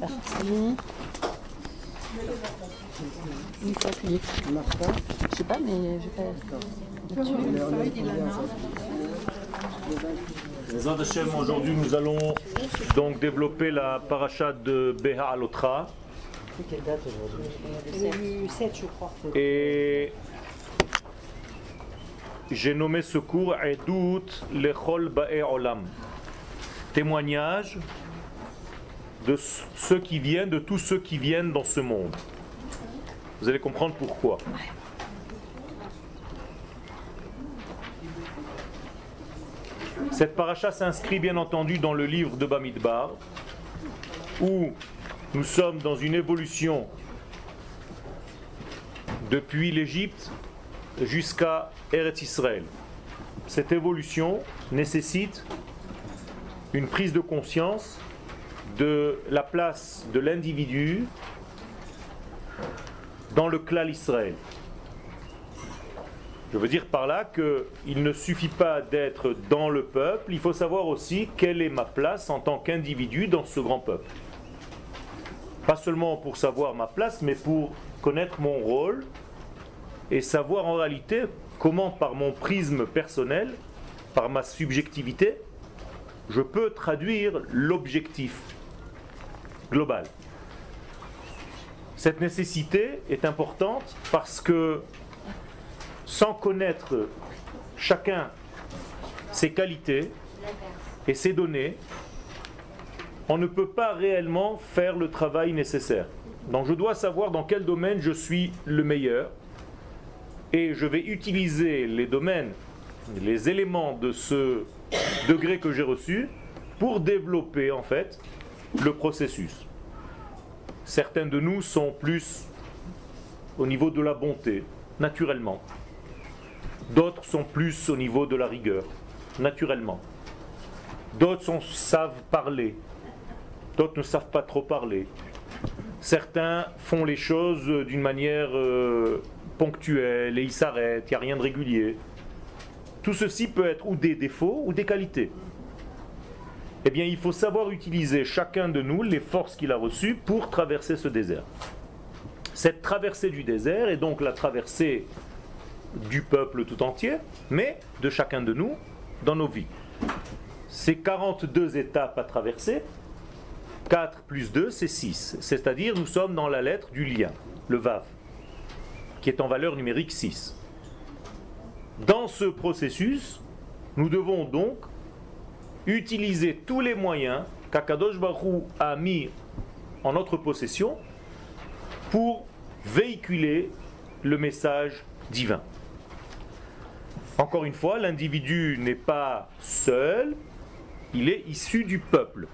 parti. Une fois qu'il Je sais pas, mais je vais pas. Hashem, aujourd'hui nous allons donc développer la paracha de Beha Alotra. C'est quelle date aujourd'hui Le 7, je crois. Et j'ai nommé ce cours Edout Lechol Ba'e Olam. Témoignage de ceux qui viennent, de tous ceux qui viennent dans ce monde. Vous allez comprendre pourquoi. Cette paracha s'inscrit bien entendu dans le livre de Bamidbar, où nous sommes dans une évolution depuis l'Égypte jusqu'à Eretz Israël. Cette évolution nécessite une prise de conscience de la place de l'individu dans le clan Israël. Je veux dire par là qu'il ne suffit pas d'être dans le peuple, il faut savoir aussi quelle est ma place en tant qu'individu dans ce grand peuple. Pas seulement pour savoir ma place, mais pour connaître mon rôle et savoir en réalité comment par mon prisme personnel, par ma subjectivité, je peux traduire l'objectif global. Cette nécessité est importante parce que sans connaître chacun ses qualités et ses données, on ne peut pas réellement faire le travail nécessaire. Donc je dois savoir dans quel domaine je suis le meilleur et je vais utiliser les domaines, les éléments de ce degré que j'ai reçu pour développer en fait le processus. Certains de nous sont plus au niveau de la bonté, naturellement. D'autres sont plus au niveau de la rigueur, naturellement. D'autres savent parler, d'autres ne savent pas trop parler. Certains font les choses d'une manière euh, ponctuelle et ils s'arrêtent, il n'y a rien de régulier. Tout ceci peut être ou des défauts ou des qualités eh bien il faut savoir utiliser chacun de nous les forces qu'il a reçues pour traverser ce désert. Cette traversée du désert est donc la traversée du peuple tout entier, mais de chacun de nous dans nos vies. Ces 42 étapes à traverser, 4 plus 2, c'est 6. C'est-à-dire nous sommes dans la lettre du lien, le Vav, qui est en valeur numérique 6. Dans ce processus, nous devons donc utiliser tous les moyens qu'Akadosh Baruch a mis en notre possession pour véhiculer le message divin. Encore une fois, l'individu n'est pas seul, il est issu du peuple.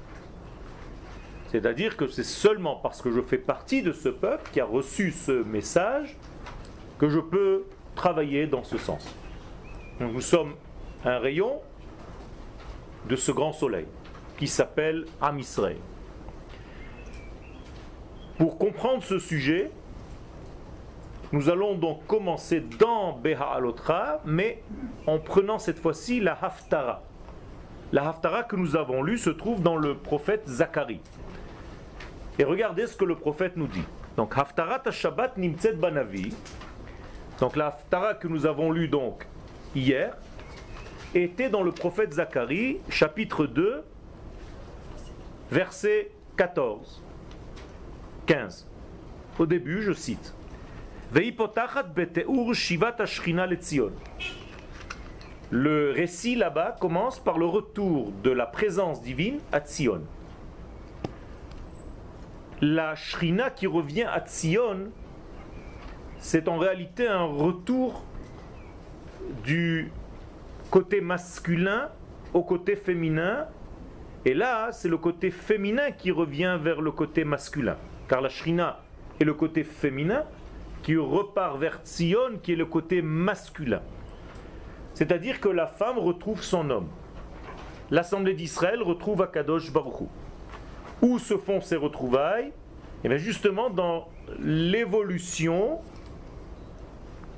C'est-à-dire que c'est seulement parce que je fais partie de ce peuple qui a reçu ce message que je peux travailler dans ce sens. nous sommes un rayon de ce grand soleil qui s'appelle Amisraël. Pour comprendre ce sujet, nous allons donc commencer dans Beha Alotra, mais en prenant cette fois-ci la Haftara. La Haftara que nous avons lue se trouve dans le prophète Zacharie. Et regardez ce que le prophète nous dit. Donc Haftarat Shabbat Nimtzet Banavi. Donc la Haftara que nous avons lue donc hier, était dans le prophète Zacharie, chapitre 2, verset 14, 15. Au début, je cite le récit là-bas commence par le retour de la présence divine à Tzion. La Shrina qui revient à Tzion, c'est en réalité un retour du côté masculin au côté féminin. Et là, c'est le côté féminin qui revient vers le côté masculin. Car la shrina est le côté féminin qui repart vers Tzion, qui est le côté masculin. C'est-à-dire que la femme retrouve son homme. L'assemblée d'Israël retrouve Akadosh Baruch Où se font ces retrouvailles? Et eh bien justement dans l'évolution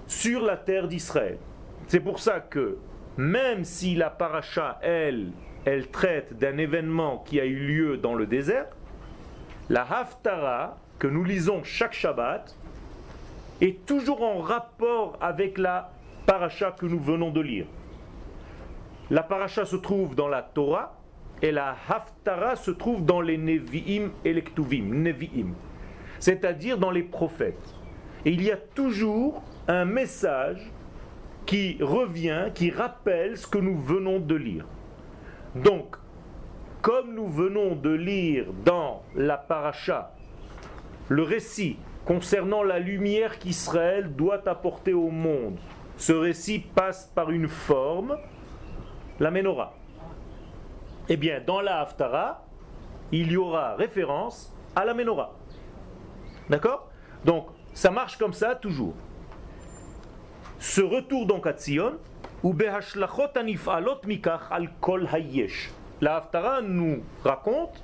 sur la terre d'Israël. C'est pour ça que même si la paracha, elle, elle traite d'un événement qui a eu lieu dans le désert, La Haftara, que nous lisons chaque Shabbat, est toujours en rapport avec la paracha que nous venons de lire. La paracha se trouve dans la Torah et la Haftara se trouve dans les Nevi'im et les Ktuvim, Nevi'im, c'est-à-dire dans les prophètes. Et il y a toujours un message qui revient, qui rappelle ce que nous venons de lire. Donc, comme nous venons de lire dans la paracha le récit concernant la lumière qu'Israël doit apporter au monde, ce récit passe par une forme, la menorah. Eh bien, dans la Haftara, il y aura référence à la menorah. D'accord? Donc, ça marche comme ça toujours. Ce retour donc à Tzion, ou mikach al kol hayesh. La Haftara nous raconte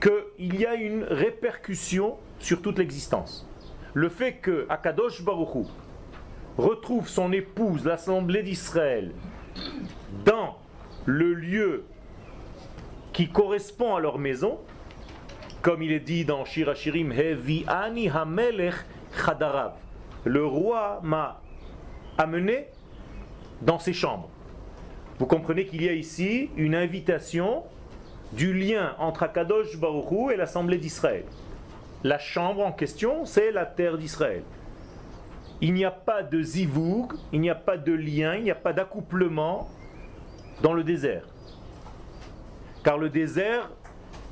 qu'il y a une répercussion sur toute l'existence. Le fait que Akadosh Baruchou retrouve son épouse, l'assemblée d'Israël, dans le lieu qui correspond à leur maison, comme il est dit dans Shirachirim, Hevi'ani Hamelech Chadarav. Le roi m'a amené dans ses chambres. Vous comprenez qu'il y a ici une invitation du lien entre Akadosh Baruchou et l'Assemblée d'Israël. La chambre en question, c'est la terre d'Israël. Il n'y a pas de zivoug, il n'y a pas de lien, il n'y a pas d'accouplement dans le désert. Car le désert,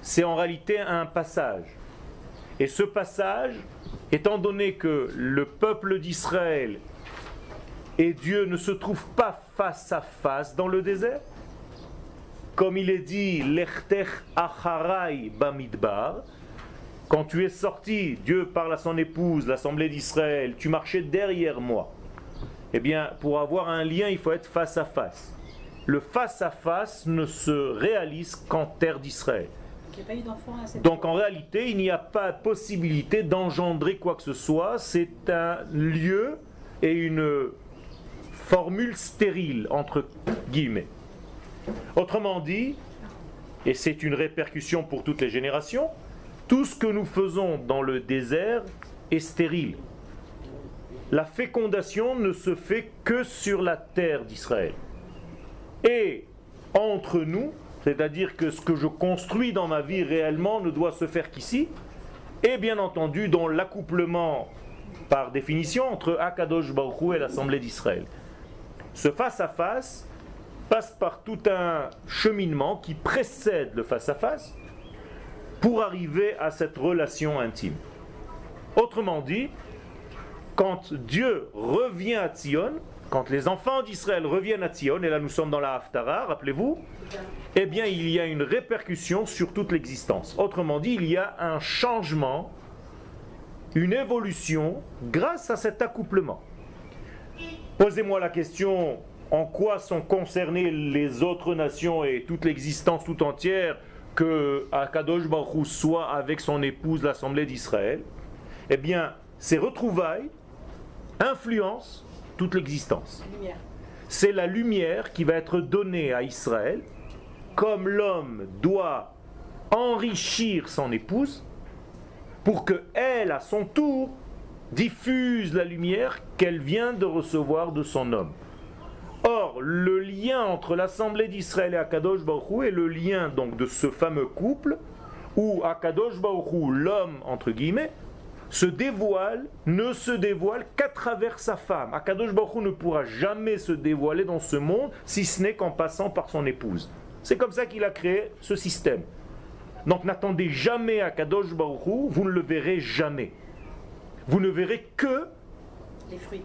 c'est en réalité un passage. Et ce passage, étant donné que le peuple d'Israël et Dieu ne se trouvent pas face à face dans le désert, comme il est dit, Lechtech acharai bamidbar, quand tu es sorti, Dieu parle à son épouse, l'assemblée d'Israël, tu marchais derrière moi. Eh bien, pour avoir un lien, il faut être face à face. Le face à face ne se réalise qu'en terre d'Israël. Donc en réalité, il n'y a pas possibilité d'engendrer quoi que ce soit. C'est un lieu et une formule stérile, entre guillemets. Autrement dit, et c'est une répercussion pour toutes les générations, tout ce que nous faisons dans le désert est stérile. La fécondation ne se fait que sur la terre d'Israël. Et entre nous, c'est-à-dire que ce que je construis dans ma vie réellement ne doit se faire qu'ici, et bien entendu dans l'accouplement par définition entre Akadosh Baruch et l'Assemblée d'Israël. Ce face-à-face passe par tout un cheminement qui précède le face-à-face pour arriver à cette relation intime. Autrement dit, quand Dieu revient à Tzion, quand les enfants d'Israël reviennent à Tzion, et là nous sommes dans la Haftara, rappelez-vous, eh bien il y a une répercussion sur toute l'existence. Autrement dit, il y a un changement, une évolution grâce à cet accouplement. Posez-moi la question, en quoi sont concernées les autres nations et toute l'existence tout entière que Akadosh Baruch soit avec son épouse l'Assemblée d'Israël? Eh bien, ces retrouvailles influencent toute l'existence. C'est la lumière qui va être donnée à Israël, comme l'homme doit enrichir son épouse, pour que elle, à son tour, diffuse la lumière qu'elle vient de recevoir de son homme. Or, le lien entre l'assemblée d'Israël et Akadosh Baruch est le lien donc de ce fameux couple où Akadosh Baruch l'homme entre guillemets, se dévoile, ne se dévoile qu'à travers sa femme. Akadosh Baruch ne pourra jamais se dévoiler dans ce monde si ce n'est qu'en passant par son épouse. C'est comme ça qu'il a créé ce système. Donc n'attendez jamais Akadosh Baruch vous ne le verrez jamais. Vous ne verrez que les fruits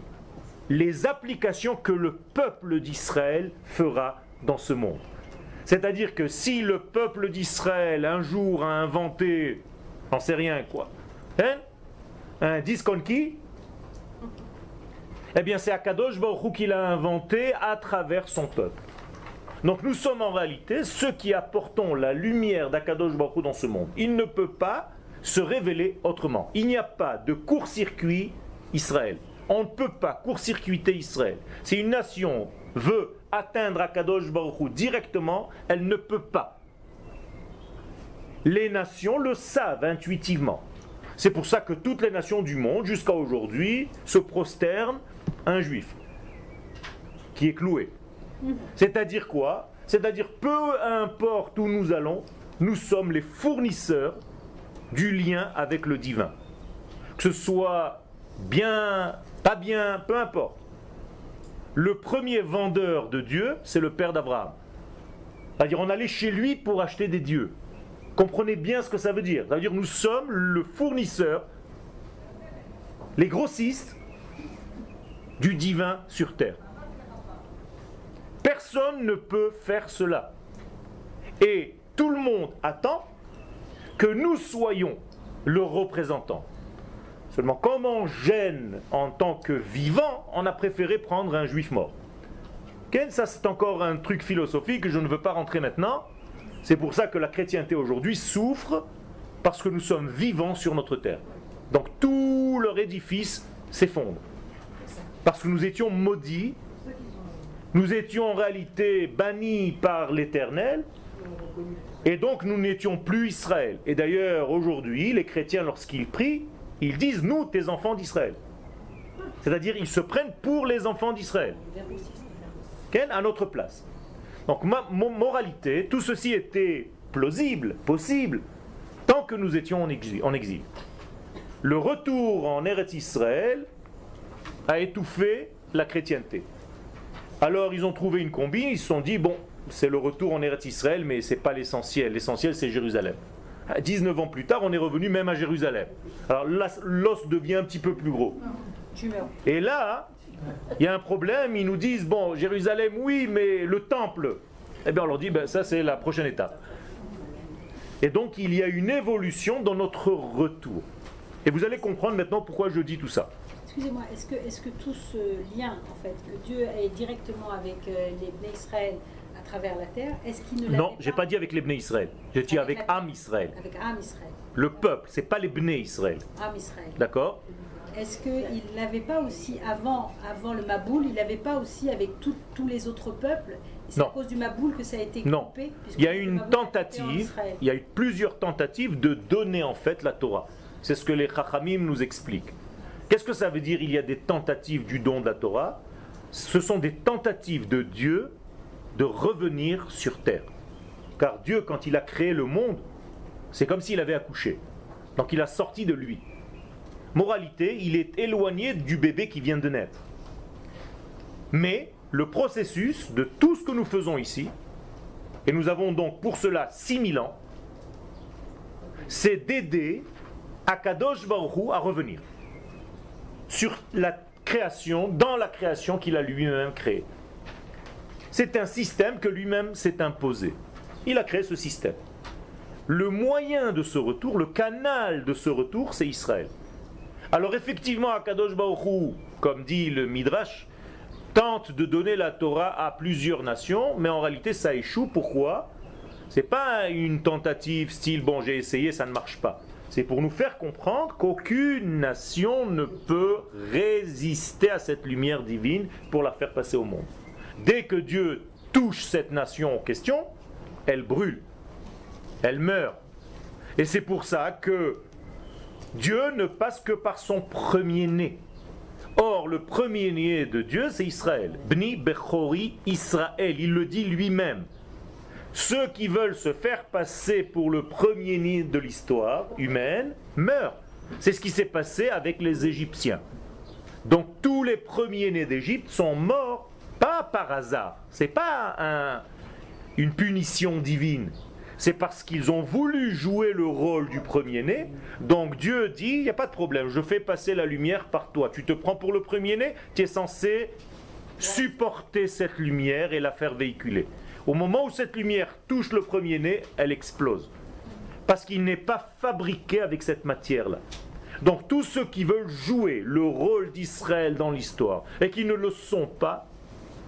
les applications que le peuple d'Israël fera dans ce monde. C'est-à-dire que si le peuple d'Israël un jour a inventé, j'en sais rien quoi, hein, un disque qui? Eh bien c'est Akadosh Baruch qui l'a inventé à travers son peuple. Donc nous sommes en réalité ceux qui apportons la lumière d'Akadosh Baruch dans ce monde. Il ne peut pas se révéler autrement. Il n'y a pas de court-circuit Israël. On ne peut pas court-circuiter Israël. Si une nation veut atteindre Akadosh Baruch directement, elle ne peut pas. Les nations le savent intuitivement. C'est pour ça que toutes les nations du monde, jusqu'à aujourd'hui, se prosternent un juif qui est cloué. C'est-à-dire quoi? C'est-à-dire peu importe où nous allons, nous sommes les fournisseurs du lien avec le divin. Que ce soit bien, pas bien, peu importe. Le premier vendeur de Dieu, c'est le père d'Abraham. C'est-à-dire on allait chez lui pour acheter des dieux. Comprenez bien ce que ça veut dire. Ça veut dire nous sommes le fournisseur, les grossistes du divin sur terre. Personne ne peut faire cela. Et tout le monde attend que nous soyons le représentant. Seulement, comme on gêne en tant que vivant, on a préféré prendre un juif mort? Ça, c'est encore un truc philosophique que je ne veux pas rentrer maintenant. C'est pour ça que la chrétienté aujourd'hui souffre parce que nous sommes vivants sur notre terre. Donc tout leur édifice s'effondre. Parce que nous étions maudits, nous étions en réalité bannis par l'Éternel, et donc nous n'étions plus Israël. Et d'ailleurs aujourd'hui, les chrétiens, lorsqu'ils prient, ils disent nous, tes enfants d'Israël. C'est-à-dire ils se prennent pour les enfants d'Israël. À notre place. Donc ma moralité, tout ceci était plausible, possible, tant que nous étions en exil. En. Le retour en Eretz Israël a étouffé la chrétienté. Alors ils ont trouvé une combine, ils se sont dit, bon, c'est le retour en Eretz Israël, mais ce n'est pas l'essentiel. L'essentiel, c'est Jérusalem. 19 ans plus tard, on est revenu même à Jérusalem. Alors l'os devient un petit peu plus gros. Et là, il y a un problème, ils nous disent, bon, Jérusalem, oui, mais le temple. Eh bien, on leur dit, ben, ça, c'est la prochaine étape. Et donc, il y a une évolution dans notre retour. Et vous allez comprendre maintenant pourquoi je dis tout ça. Excusez-moi, est-ce que, est que tout ce lien, en fait, que Dieu est directement avec euh, les Israël travers la terre, est-ce qu'il ne Non, j'ai pas dit avec les Bnei Israël. J'ai dit avec, Am Israël. Avec Am Israël. Le peuple, c'est pas les Bnei Israël. Am Israël. D'accord est-ce qu'il n'avait pas aussi, avant, avant le Maboul, il n'avait pas aussi avec tous les autres peuples? C'est à cause du Maboul que ça a été coupé Non. Il y a eu une tentative, il y a eu plusieurs tentatives de donner en fait la Torah. C'est ce que les Chachamim nous expliquent. Qu'est-ce que ça veut dire il y a des tentatives du don de la Torah? Ce sont des tentatives de Dieu de revenir sur terre. Car Dieu, quand il a créé le monde, c'est comme s'il avait accouché. Donc il a sorti de lui. Moralité, il est éloigné du bébé qui vient de naître. Mais le processus de tout ce que nous faisons ici, et nous avons donc pour cela 6000 ans, c'est d'aider Akadosh Baruch à revenir sur la création, dans la création qu'il a lui-même créée. C'est un système que lui-même s'est imposé. Il a créé ce système. Le moyen de ce retour, le canal de ce retour, c'est Israël. Alors effectivement, Akadosh Baruch comme dit le Midrash, tente de donner la Torah à plusieurs nations, mais en réalité ça échoue. Pourquoi? C'est pas une tentative style bon j'ai essayé, ça ne marche pas. C'est pour nous faire comprendre qu'aucune nation ne peut résister à cette lumière divine pour la faire passer au monde. Dès que Dieu touche cette nation en question, elle brûle, elle meurt. Et c'est pour ça que Dieu ne passe que par son premier-né. Or, le premier-né de Dieu, c'est Israël. Bni Bechori Israël. Il le dit lui-même. Ceux qui veulent se faire passer pour le premier-né de l'histoire humaine meurent. C'est ce qui s'est passé avec les Égyptiens. Donc tous les premiers-nés d'Égypte sont morts, pas par hasard. C'est pas une punition divine c'est parce qu'ils ont voulu jouer le rôle du premier-né. Donc Dieu dit, il n'y a pas de problème, je fais passer la lumière par toi. Tu te prends pour le premier-né, tu es censé supporter cette lumière et la faire véhiculer. Au moment où cette lumière touche le premier-né, elle explose. Parce qu'il n'est pas fabriqué avec cette matière-là. Donc tous ceux qui veulent jouer le rôle d'Israël dans l'histoire et qui ne le sont pas,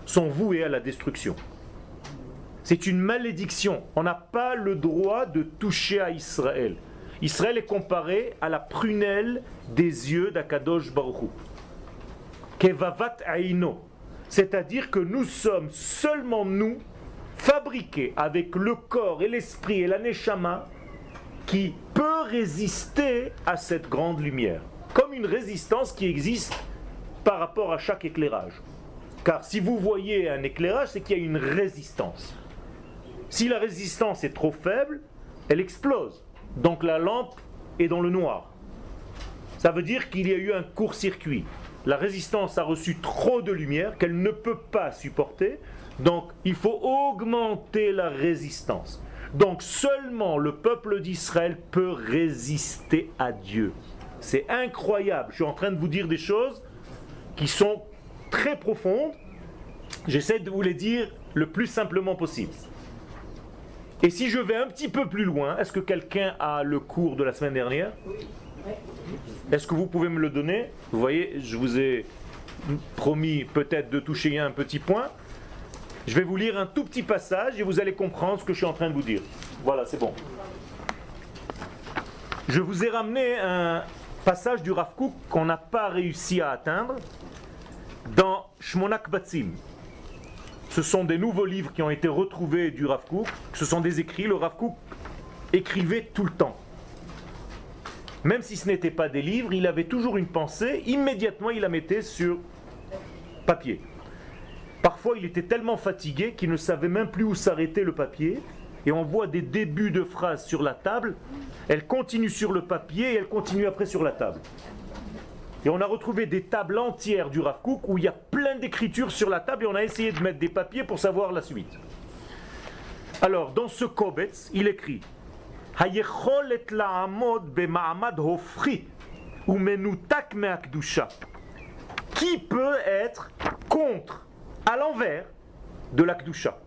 sont voués à la destruction. C'est une malédiction. On n'a pas le droit de toucher à Israël. Israël est comparé à la prunelle des yeux d'Akadosh Baruch Kevavat Aino. C'est-à-dire que nous sommes seulement nous, fabriqués avec le corps et l'esprit et la neshama, qui peut résister à cette grande lumière, comme une résistance qui existe par rapport à chaque éclairage. Car si vous voyez un éclairage, c'est qu'il y a une résistance. Si la résistance est trop faible, elle explose. Donc la lampe est dans le noir. Ça veut dire qu'il y a eu un court-circuit. La résistance a reçu trop de lumière qu'elle ne peut pas supporter. Donc il faut augmenter la résistance. Donc seulement le peuple d'Israël peut résister à Dieu. C'est incroyable. Je suis en train de vous dire des choses qui sont très profondes. J'essaie de vous les dire le plus simplement possible. Et si je vais un petit peu plus loin, est-ce que quelqu'un a le cours de la semaine dernière? Est-ce que vous pouvez me le donner? Vous voyez, je vous ai promis peut-être de toucher un petit point. Je vais vous lire un tout petit passage et vous allez comprendre ce que je suis en train de vous dire. Voilà, c'est bon. Je vous ai ramené un passage du Rav qu'on n'a pas réussi à atteindre dans Shmonak Batsim. Ce sont des nouveaux livres qui ont été retrouvés du Rav Ce sont des écrits. Le Rav écrivait tout le temps. Même si ce n'était pas des livres, il avait toujours une pensée. Immédiatement, il la mettait sur papier. Parfois, il était tellement fatigué qu'il ne savait même plus où s'arrêter le papier. Et on voit des débuts de phrases sur la table. Elle continue sur le papier et elle continue après sur la table. Et on a retrouvé des tables entières du Rav où il y a plein d'écritures sur la table et on a essayé de mettre des papiers pour savoir la suite. Alors, dans ce Kobetz, il écrit Qui peut être contre à l'envers de l'Akdusha?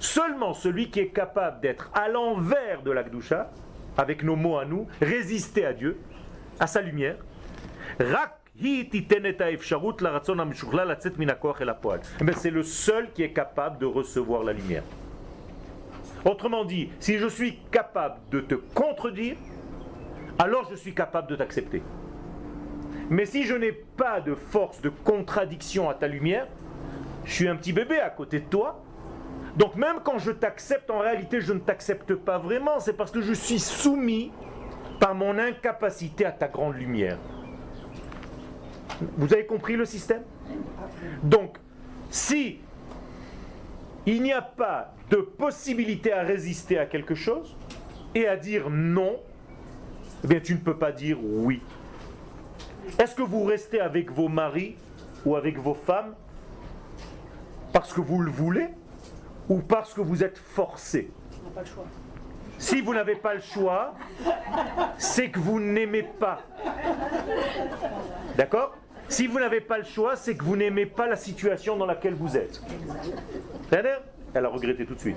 Seulement celui qui est capable d'être à l'envers de l'Akdusha, avec nos mots à nous, résister à Dieu, à sa lumière, eh ben, c'est le seul qui est capable de recevoir la lumière. Autrement dit, si je suis capable de te contredire, alors je suis capable de t'accepter. Mais si je n'ai pas de force de contradiction à ta lumière, je suis un petit bébé à côté de toi. Donc même quand je t'accepte, en réalité, je ne t'accepte pas vraiment. C'est parce que je suis soumis par mon incapacité à ta grande lumière. Vous avez compris le système? Donc, si il n'y a pas de possibilité à résister à quelque chose et à dire non, eh bien tu ne peux pas dire oui. Est-ce que vous restez avec vos maris ou avec vos femmes parce que vous le voulez ou parce que vous êtes forcé? Si vous n'avez pas le choix, c'est que vous n'aimez pas. D'accord? Si vous n'avez pas le choix, c'est que vous n'aimez pas la situation dans laquelle vous êtes. Elle a regretté tout de suite.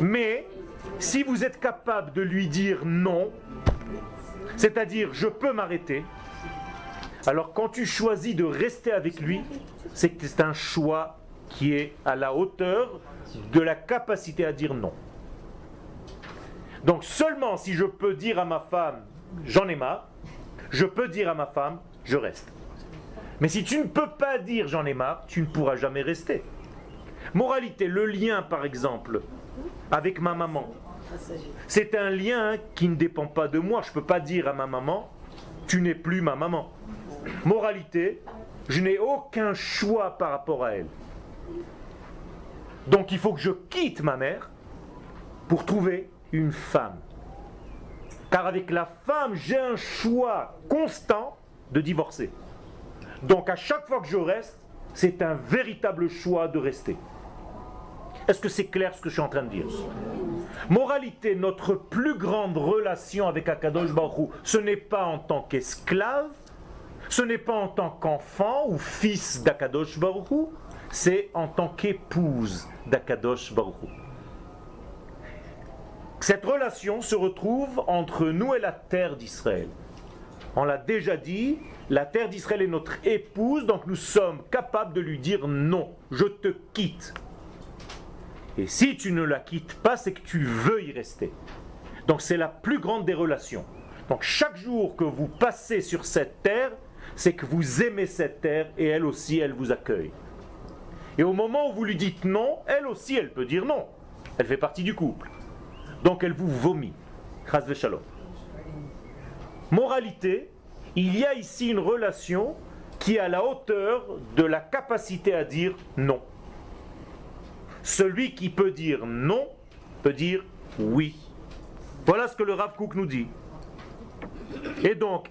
Mais si vous êtes capable de lui dire non, c'est-à-dire je peux m'arrêter, alors quand tu choisis de rester avec lui, c'est que c'est un choix qui est à la hauteur de la capacité à dire non. Donc seulement si je peux dire à ma femme, j'en ai marre, je peux dire à ma femme, je reste. Mais si tu ne peux pas dire j'en ai marre, tu ne pourras jamais rester. Moralité, le lien par exemple avec ma maman, c'est un lien qui ne dépend pas de moi. Je ne peux pas dire à ma maman, tu n'es plus ma maman. Moralité, je n'ai aucun choix par rapport à elle. Donc il faut que je quitte ma mère pour trouver une femme. Car avec la femme, j'ai un choix constant de divorcer. Donc à chaque fois que je reste, c'est un véritable choix de rester. Est-ce que c'est clair ce que je suis en train de dire? Moralité, notre plus grande relation avec Akadosh Baruch ce n'est pas en tant qu'esclave, ce n'est pas en tant qu'enfant ou fils d'Akadosh Baruchou, c'est en tant qu'épouse d'Akadosh Baruchou. Cette relation se retrouve entre nous et la terre d'Israël. On l'a déjà dit, la terre d'Israël est notre épouse, donc nous sommes capables de lui dire non, je te quitte. Et si tu ne la quittes pas, c'est que tu veux y rester. Donc c'est la plus grande des relations. Donc chaque jour que vous passez sur cette terre, c'est que vous aimez cette terre et elle aussi, elle vous accueille. Et au moment où vous lui dites non, elle aussi, elle peut dire non. Elle fait partie du couple. Donc elle vous vomit. Moralité, il y a ici une relation qui est à la hauteur de la capacité à dire non. Celui qui peut dire non peut dire oui. Voilà ce que le Rav Kook nous dit. Et donc,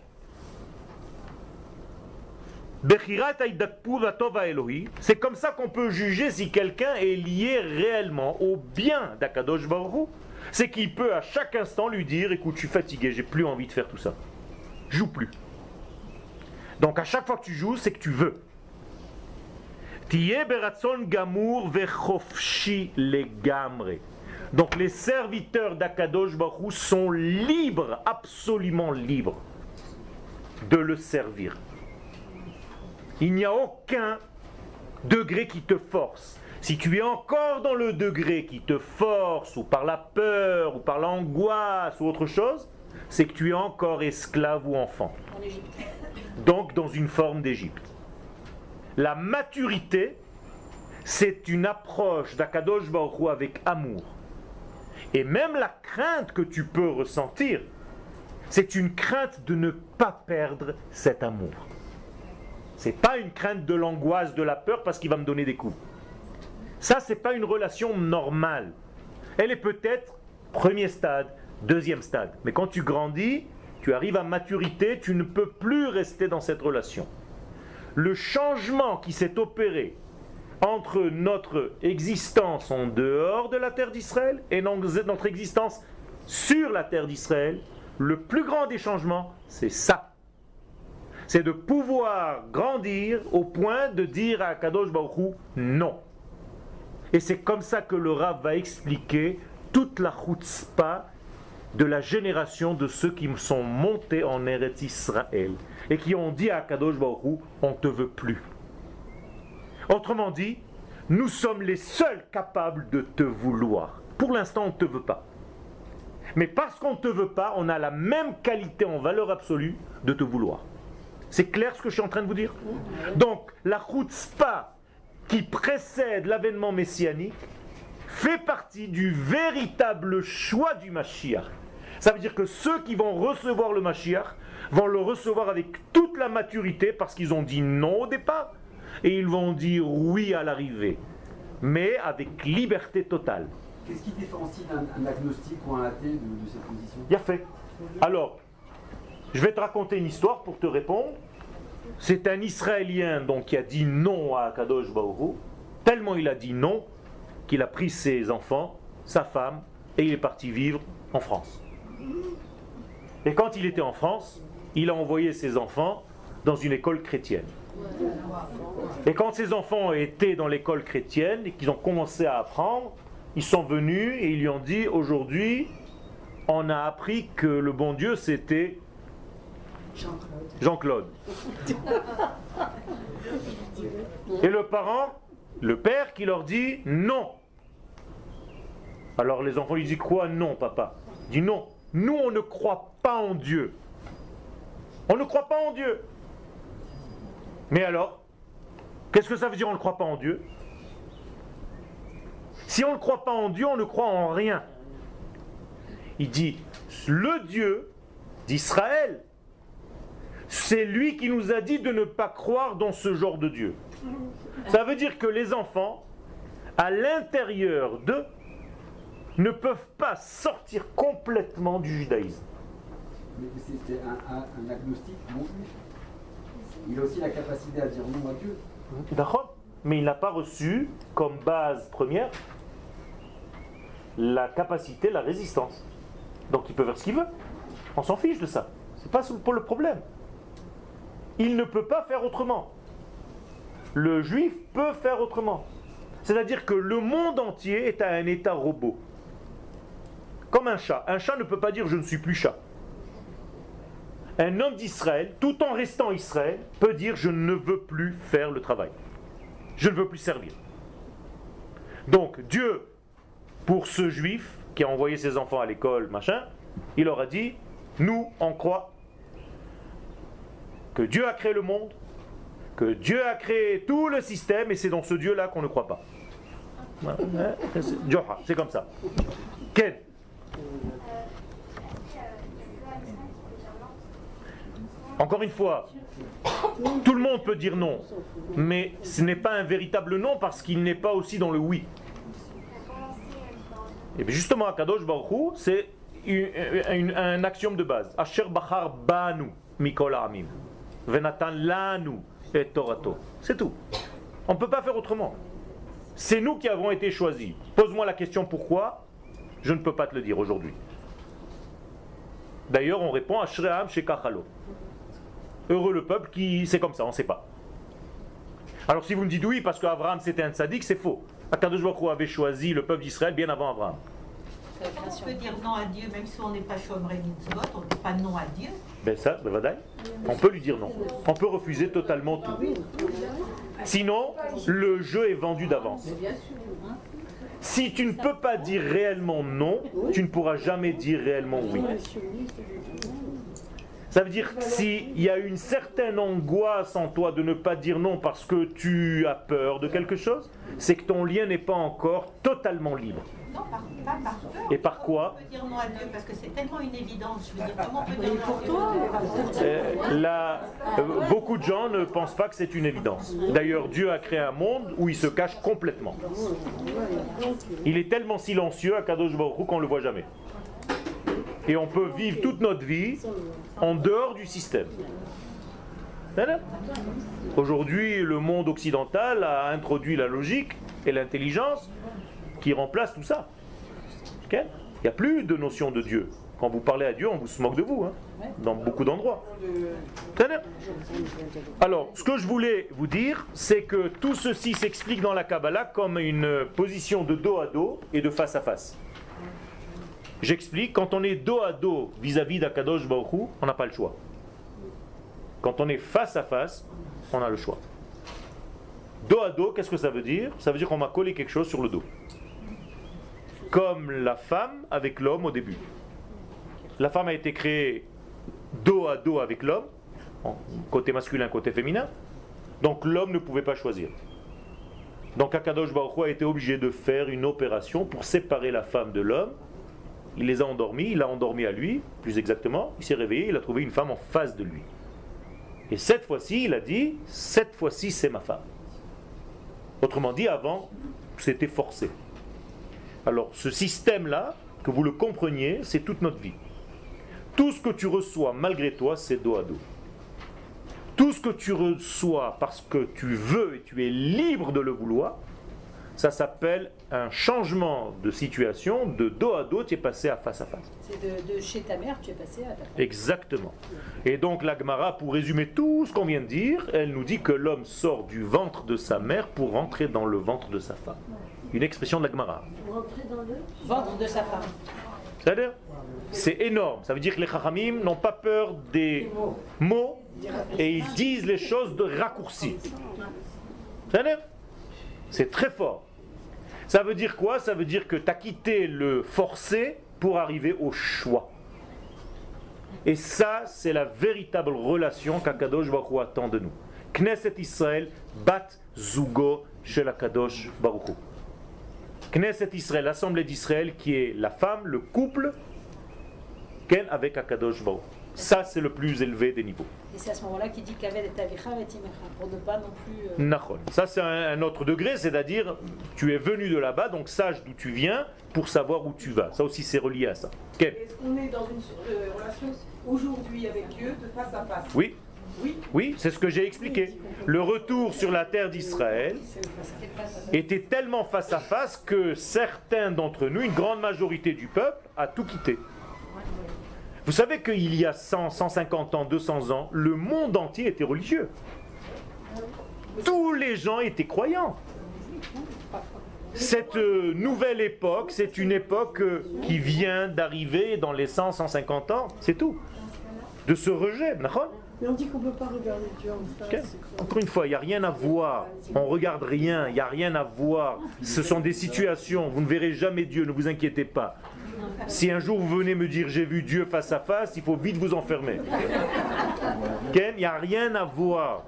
c'est comme ça qu'on peut juger si quelqu'un est lié réellement au bien d'Akadosh Baruch C'est qu'il peut à chaque instant lui dire Écoute, je suis fatigué, j'ai plus envie de faire tout ça. Joue plus. Donc à chaque fois que tu joues, c'est que tu veux. Donc les serviteurs d'Akadosh Baruch sont libres, absolument libres, de le servir. Il n'y a aucun degré qui te force. Si tu es encore dans le degré qui te force, ou par la peur, ou par l'angoisse, ou autre chose, c'est que tu es encore esclave ou enfant. Donc dans une forme d'Égypte. La maturité, c'est une approche d'Akadosh Baruch avec amour. Et même la crainte que tu peux ressentir, c'est une crainte de ne pas perdre cet amour. C'est pas une crainte de l'angoisse, de la peur parce qu'il va me donner des coups. Ça, c'est pas une relation normale. Elle est peut-être premier stade, deuxième stade. Mais quand tu grandis, tu arrives à maturité, tu ne peux plus rester dans cette relation. Le changement qui s'est opéré entre notre existence en dehors de la terre d'Israël et notre existence sur la terre d'Israël, le plus grand des changements, c'est ça c'est de pouvoir grandir au point de dire à Kadosh Baruch non. Et c'est comme ça que le Rav va expliquer toute la chutzpah de la génération de ceux qui sont montés en Eretz Israël et qui ont dit à Kadosh Baruch on te veut plus. Autrement dit, nous sommes les seuls capables de te vouloir. Pour l'instant, on ne te veut pas. Mais parce qu'on ne te veut pas, on a la même qualité en valeur absolue de te vouloir. C'est clair ce que je suis en train de vous dire Donc, la spa qui précède l'avènement messianique fait partie du véritable choix du Mashiach. Ça veut dire que ceux qui vont recevoir le Mashiach vont le recevoir avec toute la maturité parce qu'ils ont dit non au départ et ils vont dire oui à l'arrivée, mais avec liberté totale. Qu'est-ce qui différencie un, agnostique ou un athée de, de cette position? Il a fait. Alors, je vais te raconter une histoire pour te répondre. C'est un Israélien donc qui a dit non à Kadosh Baoru, tellement il a dit non qu'il a pris ses enfants, sa femme, et il est parti vivre en France. Et quand il était en France, il a envoyé ses enfants dans une école chrétienne. Et quand ses enfants étaient dans l'école chrétienne et qu'ils ont commencé à apprendre, ils sont venus et ils lui ont dit aujourd'hui, on a appris que le bon Dieu c'était Jean-Claude. Et le parent, le père qui leur dit non. Alors les enfants lui disent quoi Non, papa? Il dit non. Nous, on ne croit pas en Dieu. On ne croit pas en Dieu. Mais alors, qu'est-ce que ça veut dire on ne croit pas en Dieu? Si on ne croit pas en Dieu, on ne croit en rien. Il dit, le Dieu d'Israël, c'est lui qui nous a dit de ne pas croire dans ce genre de Dieu. Ça veut dire que les enfants, à l'intérieur d'eux, ne peuvent pas sortir complètement du judaïsme. Mais c'est un, agnostique non Il a aussi la capacité à dire non à Dieu. D'accord Mais il n'a pas reçu comme base première la capacité, la résistance. Donc il peut faire ce qu'il veut. On s'en fiche de ça. C'est pas pour le problème. Il ne peut pas faire autrement. Le juif peut faire autrement. C'est-à-dire que le monde entier est à un état robot. Comme un chat. Un chat ne peut pas dire je ne suis plus chat. Un homme d'Israël, tout en restant Israël, peut dire je ne veux plus faire le travail. Je ne veux plus servir. Donc Dieu, pour ce juif qui a envoyé ses enfants à l'école, machin, il leur a dit, nous, on croit que Dieu a créé le monde, Que Dieu a créé tout le système et c'est dans ce Dieu-là qu'on ne croit pas. C'est comme ça. Ken Encore une fois, tout le monde peut dire non, mais ce n'est pas un véritable non parce qu'il n'est pas aussi dans le oui. Et bien justement, Akadosh Baruch c'est un axiome de base. Asher Bachar Banu Mikol Amim. Venatan Lanu et Torato. C'est tout. On ne peut pas faire autrement. C'est nous qui avons été choisis. Pose-moi la question pourquoi, je ne peux pas te le dire aujourd'hui. D'ailleurs, on répond à Shream Shekachalo. Heureux le peuple qui. C'est comme ça, on ne sait pas. Alors si vous me dites oui, parce qu'Abraham c'était un sadique, c'est faux. Akadosh avait choisi le peuple d'Israël bien avant Abraham. On peut dire non à Dieu même si on n'est pas Shomrei Mitzvot, on ne dit pas non à Dieu. Ben ça, ben on peut lui dire non. On peut refuser totalement tout. Sinon, le jeu est vendu d'avance. Si tu ne peux pas dire réellement non, tu ne pourras jamais dire réellement oui. Ça veut dire que s'il y a une certaine angoisse en toi de ne pas dire non parce que tu as peur de quelque chose, c'est que ton lien n'est pas encore totalement libre. Non, par, pas par peur. Et par quoi On peut dire non à Dieu parce que c'est tellement une évidence. Je veux dire, comment on peut dire non à Dieu euh, là, euh, Beaucoup de gens ne pensent pas que c'est une évidence. D'ailleurs, Dieu a créé un monde où il se cache complètement. Il est tellement silencieux à Kadosh Baruch qu'on ne le voit jamais. Et on peut vivre toute notre vie en dehors du système. Aujourd'hui, le monde occidental a introduit la logique et l'intelligence qui remplace tout ça. Il n'y a plus de notion de Dieu. Quand vous parlez à Dieu, on vous se moque de vous, hein, dans beaucoup d'endroits. Alors, ce que je voulais vous dire, c'est que tout ceci s'explique dans la Kabbalah comme une position de dos à dos et de face à face. J'explique, quand on est dos à dos vis-à-vis d'Akadosh Baruch on n'a pas le choix. Quand on est face à face, on a le choix. Dos à dos, qu'est-ce que ça veut dire? Ça veut dire qu'on m'a collé quelque chose sur le dos. Comme la femme avec l'homme au début. La femme a été créée dos à dos avec l'homme, côté masculin, côté féminin. Donc l'homme ne pouvait pas choisir. Donc Akadosh Baruch a été obligé de faire une opération pour séparer la femme de l'homme il les a endormis, il a endormi à lui, plus exactement, il s'est réveillé, il a trouvé une femme en face de lui. Et cette fois-ci, il a dit, cette fois-ci, c'est ma femme. Autrement dit, avant, c'était forcé. Alors, ce système-là, que vous le compreniez, c'est toute notre vie. Tout ce que tu reçois malgré toi, c'est dos à dos. Tout ce que tu reçois parce que tu veux et tu es libre de le vouloir, ça s'appelle un changement de situation, de dos à dos, tu es passé à face à face. C'est de, chez ta mère, tu es passé à ta femme. Exactement. Et donc la Gemara, pour résumer tout ce qu'on vient de dire, elle nous dit que l'homme sort du ventre de sa mère pour rentrer dans le ventre de sa femme. Une expression de la Gemara. Rentrer dans le ventre de sa femme. C'est-à-dire C'est énorme. Ça veut dire que les Chachamim n'ont pas peur des mots et ils disent les choses de raccourci. C'est-à-dire C'est très fort. Ça veut dire quoi? Ça veut dire que tu as quitté le forcé pour arriver au choix. Et ça, c'est la véritable relation qu'Akadosh Baruch attend de nous. Knesset Israël, bat zugo shel Akadosh Baruch Knesset Israël, l'assemblée d'Israël, qui est la femme, le couple, ken avec Akadosh Baruch ça, c'est le plus élevé des niveaux. Et c'est à ce moment-là qu'il dit qu'avec pour ne pas non plus. Euh... Ça, c'est un, autre degré, c'est-à-dire, tu es venu de là-bas, donc sache d'où tu viens pour savoir où tu vas. Ça aussi, c'est relié à ça. Est-ce qu'on est dans une euh, relation aujourd'hui avec Dieu de face à face? Oui. Oui, oui c'est ce que j'ai expliqué. Le retour sur la terre d'Israël était tellement face à face que certains d'entre nous, une grande majorité du peuple, a tout quitté. Vous savez qu'il y a 100, 150 ans, 200 ans, le monde entier était religieux. Tous les gens étaient croyants. Cette euh, nouvelle époque, c'est une époque euh, qui vient d'arriver dans les 100, 150 ans, c'est tout. De ce rejet, mais on dit qu'on ne peut pas regarder Dieu en face. Encore une fois, il n'y a rien à voir. On regarde rien, il n'y a rien à voir. Ce sont des situations. Vous ne verrez jamais Dieu, ne vous inquiétez pas. Si un jour vous venez me dire j'ai vu Dieu face à face, il faut vite vous enfermer. il n'y a rien à voir.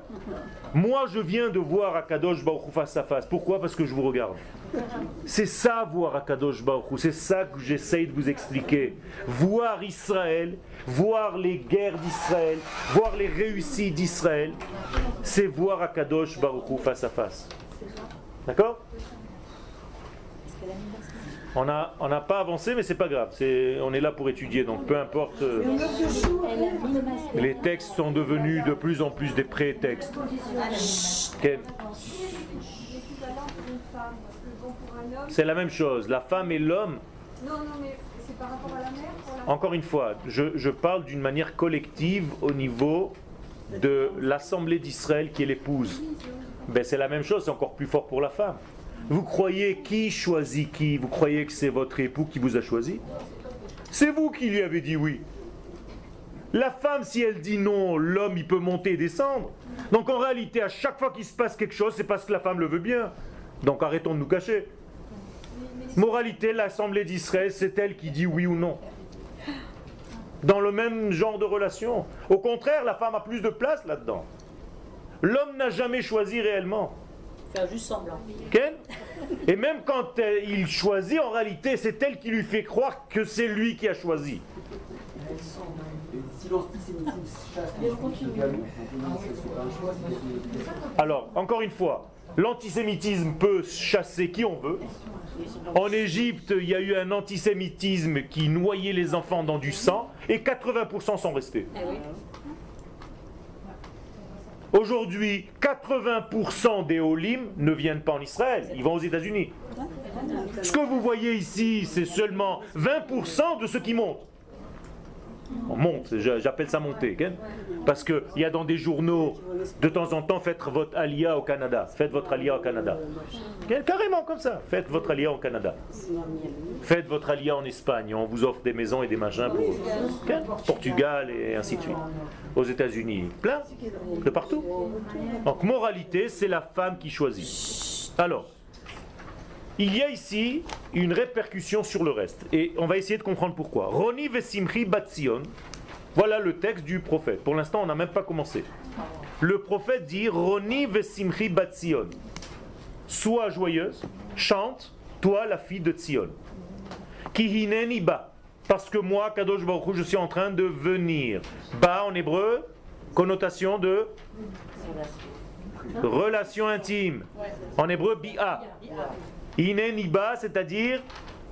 Moi, je viens de voir Akadosh Baruch face à face. Pourquoi? Parce que je vous regarde. C'est ça, voir Akadosh Baruch. C'est ça que j'essaye de vous expliquer. Voir Israël, voir les guerres d'Israël, voir les réussites d'Israël, c'est voir Akadosh Baruch face à face. D'accord? On n'a pas avancé, mais c'est pas grave. On est là pour étudier, donc peu importe. euh, les textes sont devenus de plus en plus des prétextes. C'est la même chose. La femme et l'homme, encore une fois, je, je parle d'une manière collective au niveau de l'Assemblée d'Israël qui est l'épouse. Ben, c'est la même chose, c'est encore plus fort pour la femme. Vous croyez qui choisit qui? Vous croyez que c'est votre époux qui vous a choisi? C'est vous qui lui avez dit oui. La femme, si elle dit non, l'homme, il peut monter et descendre. Donc en réalité, à chaque fois qu'il se passe quelque chose, c'est parce que la femme le veut bien. Donc arrêtons de nous cacher. Moralité, l'Assemblée d'Israël, c'est elle qui dit oui ou non. Dans le même genre de relation. Au contraire, la femme a plus de place là-dedans. L'homme n'a jamais choisi réellement. Faire juste semblant. Ken? Et même quand euh, il choisit, en réalité, c'est elle qui lui fait croire que c'est lui qui a choisi. Alors, encore une fois, l'antisémitisme peut chasser qui on veut. En Égypte, il y a eu un antisémitisme qui noyait les enfants dans du sang et 80% sont restés. Aujourd'hui, 80% des Olim ne viennent pas en Israël, ils vont aux États-Unis. Ce que vous voyez ici, c'est seulement 20% de ceux qui montent. On monte, j'a- j'appelle ça monter, parce qu'il y a dans des journaux, de temps en temps, faites votre alia au Canada, faites votre alia au Canada. Carrément comme ça, faites votre alia au Canada. Faites votre alia en Espagne, on vous offre des maisons et des machins pour Portugal et ainsi de suite. Aux États-Unis, plein, de partout. Donc moralité, c'est la femme qui choisit. Alors, il y a ici une répercussion sur le reste. Et on va essayer de comprendre pourquoi. Roni vesimchi batzion. Voilà le texte du prophète. Pour l'instant, on n'a même pas commencé. Le prophète dit Roni vesimchi batzion. Sois joyeuse, chante, toi la fille de Tzion. Ki hineni ba. Parce que moi, Kadosh Baruch je suis en train de venir. Ba en hébreu, connotation de relation intime. En hébreu, bi'a. Ineniba, c'est-à-dire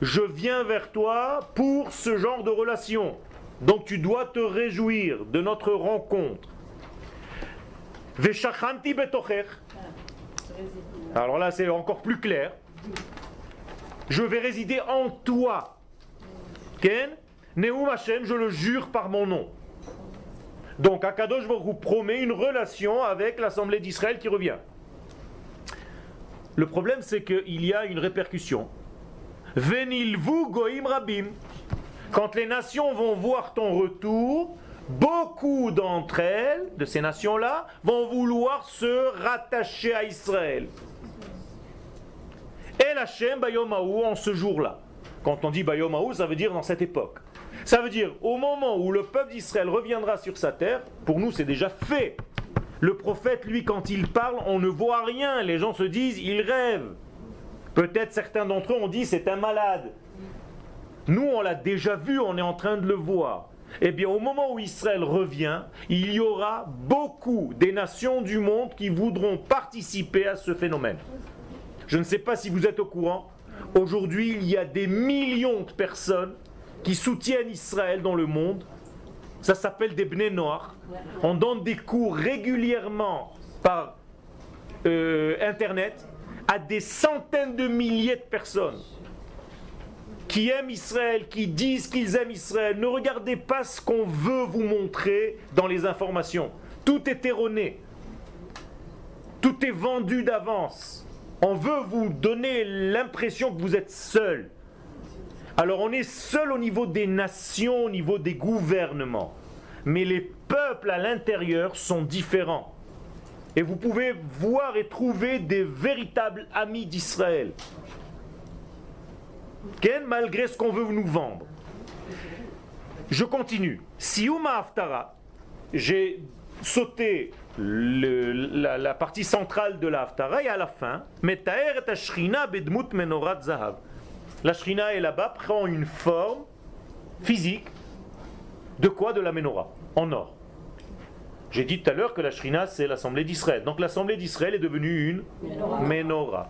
je viens vers toi pour ce genre de relation. Donc tu dois te réjouir de notre rencontre. Veshachanti betocher. Alors là, c'est encore plus clair. Je vais résider en toi. Ken? Neum Hashem, je le jure par mon nom. Donc Akadosh vous promet une relation avec l'Assemblée d'Israël qui revient. Le problème, c'est qu'il y a une répercussion. Venilvu goim rabim. Quand les nations vont voir ton retour, beaucoup d'entre elles, de ces nations-là, vont vouloir se rattacher à Israël. El Hashem bayomahu en ce jour-là. Quand on dit bayomahu, ça veut dire dans cette époque. Ça veut dire au moment où le peuple d'Israël reviendra sur sa terre, pour nous c'est déjà fait. Le prophète, lui, quand il parle, on ne voit rien. Les gens se disent, il rêve. Peut-être certains d'entre eux ont dit, c'est un malade. Nous, on l'a déjà vu, on est en train de le voir. Eh bien, au moment où Israël revient, il y aura beaucoup des nations du monde qui voudront participer à ce phénomène. Je ne sais pas si vous êtes au courant. Aujourd'hui, il y a des millions de personnes qui soutiennent Israël dans le monde. Ça s'appelle des bnei noirs. On donne des cours régulièrement par euh, Internet à des centaines de milliers de personnes qui aiment Israël, qui disent qu'ils aiment Israël. Ne regardez pas ce qu'on veut vous montrer dans les informations. Tout est erroné. Tout est vendu d'avance. On veut vous donner l'impression que vous êtes seul. Alors on est seul au niveau des nations, au niveau des gouvernements. Mais les peuples à l'intérieur sont différents. Et vous pouvez voir et trouver des véritables amis d'Israël. Malgré ce qu'on veut nous vendre. Je continue. Siuma Haftara, j'ai sauté la partie centrale de la Haftara et à la fin, Metaer et Ashrina bedmut menorat zahav. La Shrina est là-bas, prend une forme physique de quoi De la menorah, en or. J'ai dit tout à l'heure que la Shrina c'est l'assemblée d'Israël. Donc l'assemblée d'Israël est devenue une menorah.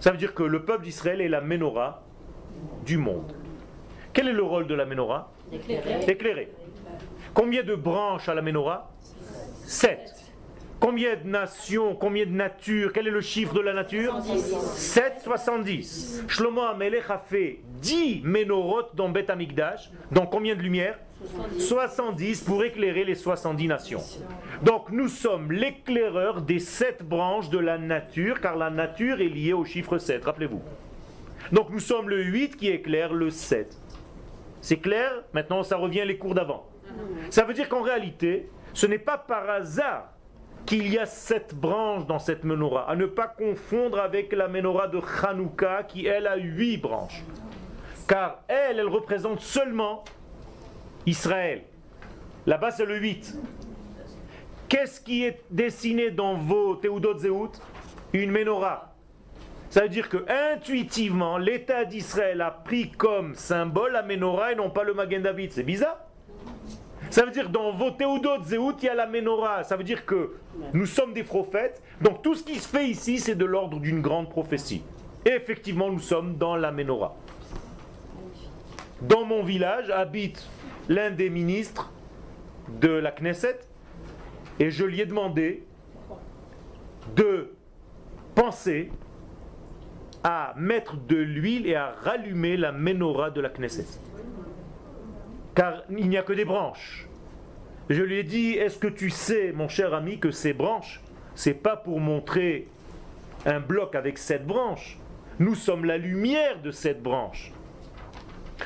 Ça veut dire que le peuple d'Israël est la menorah du monde. Quel est le rôle de la menorah Éclairer. Combien de branches à la menorah? Sept. Combien de nations, combien de natures Quel est le chiffre de la nature? 7, 70. Shlomo Amelech a fait 10 menorot dans Beth Amikdash. Dans combien de lumières? 70 pour éclairer les 70 nations. Donc nous sommes l'éclaireur des sept branches de la nature, car la nature est liée au chiffre 7, rappelez-vous. Donc nous sommes le 8 qui éclaire le 7. C'est clair? Maintenant ça revient les cours d'avant. Ça veut dire qu'en réalité, ce n'est pas par hasard qu'il y a sept branches dans cette menorah, à ne pas confondre avec la menorah de Hanouka qui elle a huit branches. Car elle, elle représente seulement Israël. Là-bas c'est le 8. Qu'est-ce qui est dessiné dans vos Théoudot Zéout Une menorah. Ça veut dire que intuitivement, l'État d'Israël a pris comme symbole la menorah et non pas le Magen David. C'est bizarre. Ça veut dire dans vos Théoudot Zéout, il y a la menorah. Ça veut dire que nous sommes des prophètes. Donc tout ce qui se fait ici, c'est de l'ordre d'une grande prophétie. Et effectivement, nous sommes dans la menorah. Dans mon village habite l'un des ministres de la Knesset et je lui ai demandé de penser à mettre de l'huile et à rallumer la menorah de la Knesset. Car il n'y a que des branches. Je lui ai dit, est-ce que tu sais, mon cher ami, que ces branches, c'est pas pour montrer un bloc avec sept branches. Nous sommes la lumière de cette branche.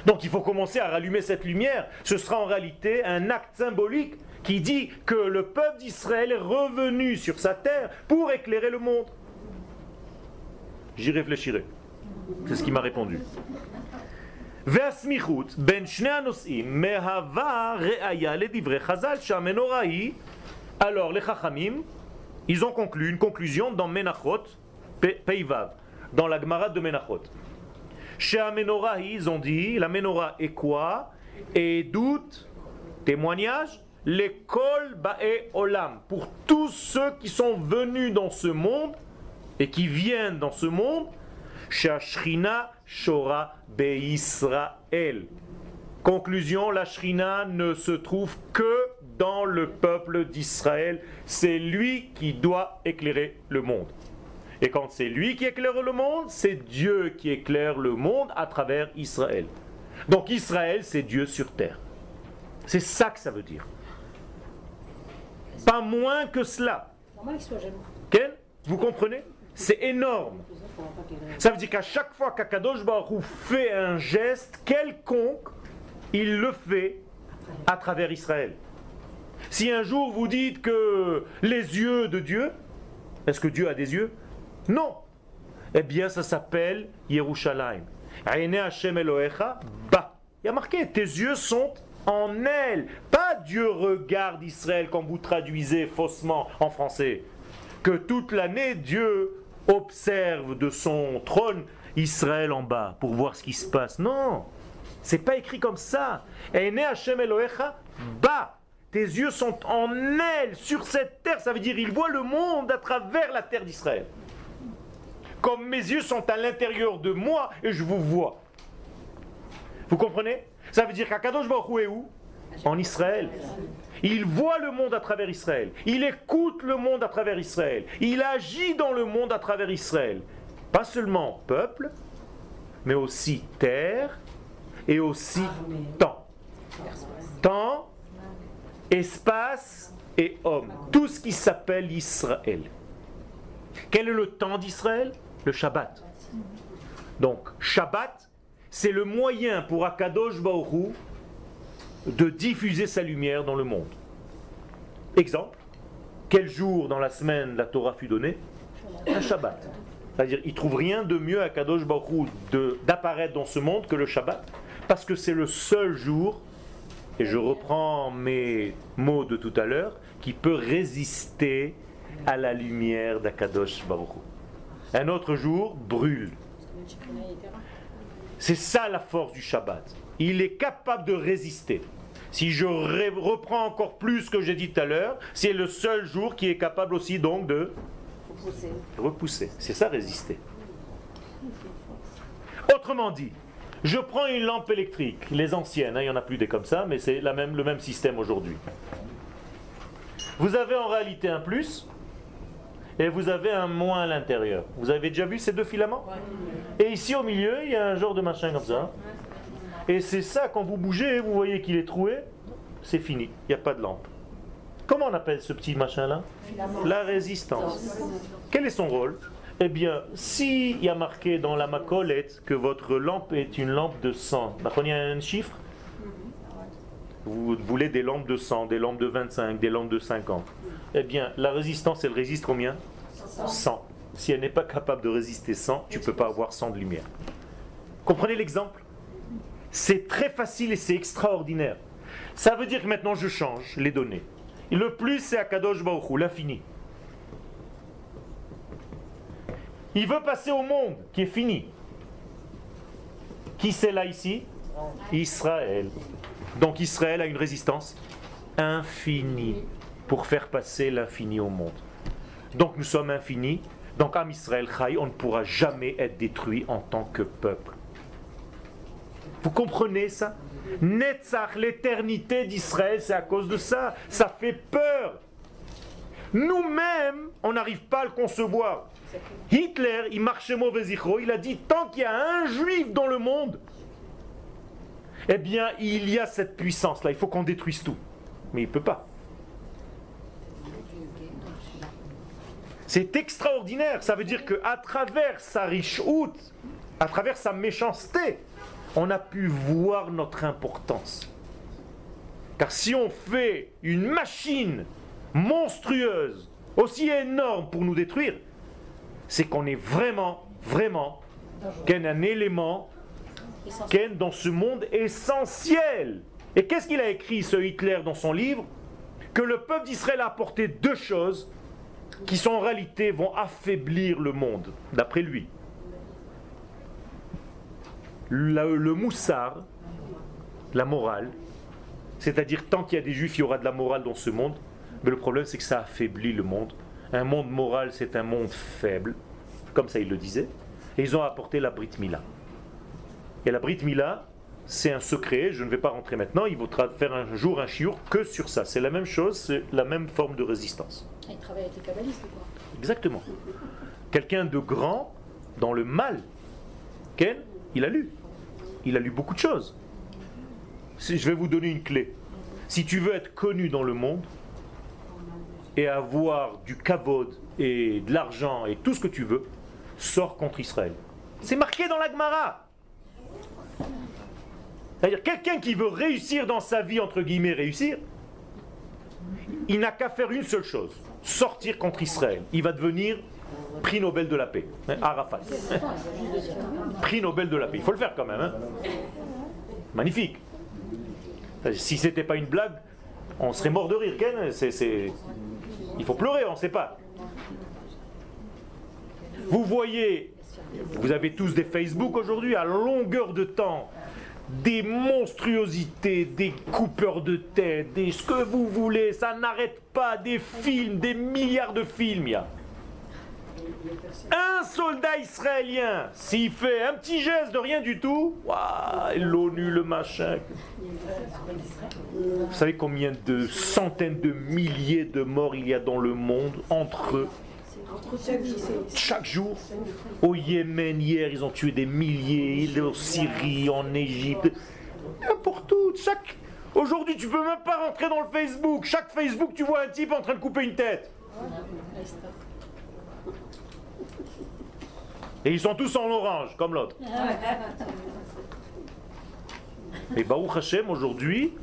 Donc il faut commencer à rallumer cette lumière. Ce sera en réalité un acte symbolique qui dit que le peuple d'Israël est revenu sur sa terre pour éclairer le monde. J'y réfléchirai. C'est ce qu'il m'a répondu. והסמיכות בין שני הנושאים מהווה ראיה לדברי חז"ל שהמנורה היא, alors les chachamim, ils ont conclu une conclusion dans Menachot, Pe- Peivav, dans la Gemara de Menachot. Chez Amenora, ils ont dit, la menorah est quoi Et doute, témoignage, l'école Bae Olam, pour tous ceux qui sont venus dans ce monde et qui viennent dans ce monde, Shashrina Shora Israël. Conclusion, la Shrina ne se trouve que dans le peuple d'Israël. C'est lui qui doit éclairer le monde. Et quand c'est lui qui éclaire le monde, c'est Dieu qui éclaire le monde à travers Israël. Donc Israël, c'est Dieu sur terre. C'est ça que ça veut dire. Pas moins que cela. Normal qu'il soit jaloux. Ken Vous comprenez? C'est énorme. Ça veut dire qu'à chaque fois qu'Akadosh Baruch fait un geste quelconque, il le fait à travers Israël. Si un jour vous dites que les yeux de Dieu, est-ce que Dieu a des yeux? Non. Eh bien, ça s'appelle Yerushalayim. Hashem Elohecha, ba. Il y a marqué, tes yeux sont en elle. Pas Dieu regarde Israël comme vous traduisez faussement en français. Que toute l'année, Dieu observe de son trône Israël en bas pour voir ce qui se passe. Non, c'est pas écrit comme ça. Aïne Hashem Elohecha, ba. Tes yeux sont en elle, sur cette terre. Ça veut dire, il voit le monde à travers la terre d'Israël. Comme mes yeux sont à l'intérieur de moi et je vous vois. Vous comprenez? Ça veut dire qu'Akadosh Baruch est où? En Israël. Il voit le monde à travers Israël. Il écoute le monde à travers Israël. Il agit dans le monde à travers Israël. Pas seulement peuple, mais aussi terre et aussi temps. Temps, espace et homme. Tout ce qui s'appelle Israël. Quel est le temps d'Israël? Le Shabbat. Donc, Shabbat, c'est le moyen pour Akadosh Baoru de diffuser sa lumière dans le monde. Exemple, quel jour dans la semaine la Torah fut donnée? Un Shabbat. C'est-à-dire, il trouve rien de mieux à Kadosh Baruch d'apparaître dans ce monde que le Shabbat, parce que c'est le seul jour, et je reprends mes mots de tout à l'heure, qui peut résister à la lumière d'Akadosh Baruch. Un autre jour brûle. C'est ça la force du Shabbat. Il est capable de résister. Si je reprends encore plus ce que j'ai dit tout à l'heure, c'est le seul jour qui est capable aussi donc de repousser. C'est ça résister. Autrement dit, je prends une lampe électrique, les anciennes, hein, il n'y en a plus des comme ça, mais c'est même, le même système aujourd'hui. Vous avez en réalité un plus et vous avez un moins à l'intérieur. Vous avez déjà vu ces deux filaments? Et ici au milieu, il y a un genre de machin comme ça. Et c'est ça, quand vous bougez, vous voyez qu'il est troué, c'est fini, il n'y a pas de lampe. Comment on appelle ce petit machin-là La résistance. Quel est son rôle? Eh bien, s'il y a marqué dans la macolette que votre lampe est une lampe de sang, il y a un chiffre? Vous voulez des lampes de 100, des lampes de 25, des lampes de 50. Eh bien, la résistance, elle résiste combien? 100. Si elle n'est pas capable de résister 100, tu ne peux pas avoir 100 de lumière. Comprenez l'exemple? C'est très facile et c'est extraordinaire. Ça veut dire que maintenant je change les données. le plus c'est Akadosh Baruch l'infini. Il veut passer au monde qui est fini. Qui c'est là ici? Israël. Donc Israël a une résistance infinie pour faire passer l'infini au monde. Donc nous sommes infinis. Donc Am Israël Chai, on ne pourra jamais être détruit en tant que peuple. Vous comprenez ça? Netzach, l'éternité d'Israël, c'est à cause de ça. Ça fait peur. Nous-mêmes, on n'arrive pas à le concevoir. Hitler, il marchait mauvais il a dit tant qu'il y a un juif dans le monde, eh bien, il y a cette puissance-là. Il faut qu'on détruise tout. Mais il ne peut pas. C'est extraordinaire. Ça veut dire qu'à travers sa riche à travers sa méchanceté, on a pu voir notre importance. Car si on fait une machine monstrueuse, aussi énorme pour nous détruire, c'est qu'on est vraiment, vraiment, qu'un un élément, qu'un dans ce monde essentiel. Et qu'est-ce qu'il a écrit ce Hitler dans son livre? Que le peuple d'Israël a apporté deux choses qui sont en réalité vont affaiblir le monde, d'après lui le, moussard, la morale, c'est-à-dire tant qu'il y a des juifs, il y aura de la morale dans ce monde, mais le problème c'est que ça affaiblit le monde. Un monde moral, c'est un monde faible, comme ça il le disait, et ils ont apporté la Brit Mila. Et la Brit Mila, c'est un secret, je ne vais pas rentrer maintenant, il faudra faire un jour un chiour que sur ça. C'est la même chose, c'est la même forme de résistance. Il travaille avec les kabbalistes quoi Exactement. Quelqu'un de grand dans le mal, Ken, il a lu il a lu beaucoup de choses. Je vais vous donner une clé. Si tu veux être connu dans le monde et avoir du kavod et de l'argent et tout ce que tu veux, sors contre Israël. C'est marqué dans la Gemara. C'est-à-dire quelqu'un qui veut réussir dans sa vie, entre guillemets, réussir, il n'a qu'à faire une seule chose, sortir contre Israël. Il va devenir prix Nobel de la paix. Hein, Arafat. prix Nobel de la paix. Il faut le faire quand même. Hein. Magnifique. Si c'était pas une blague, on serait mort de rire. Ken, c'est, Il faut pleurer, on ne sait pas. Vous voyez, vous avez tous des Facebook aujourd'hui à longueur de temps des monstruosités, des coupeurs de tête, des ce que vous voulez, ça n'arrête pas, des films, des milliards de films, il y a. Un soldat israélien, s'il fait un petit geste de rien du tout, l'ONU, le machin. Vous savez combien de centaines de milliers de morts il y a dans le monde entre eux? Chaque jour, au Yémen, hier, ils ont tué des milliers, en Syrie, en Égypte, n'importe où. Chaque... Aujourd'hui, tu peux même pas rentrer dans le Facebook. Chaque Facebook, tu vois un type en train de couper une tête. Et ils sont tous en orange, comme l'autre. Et Baruch Hashem, aujourd'hui,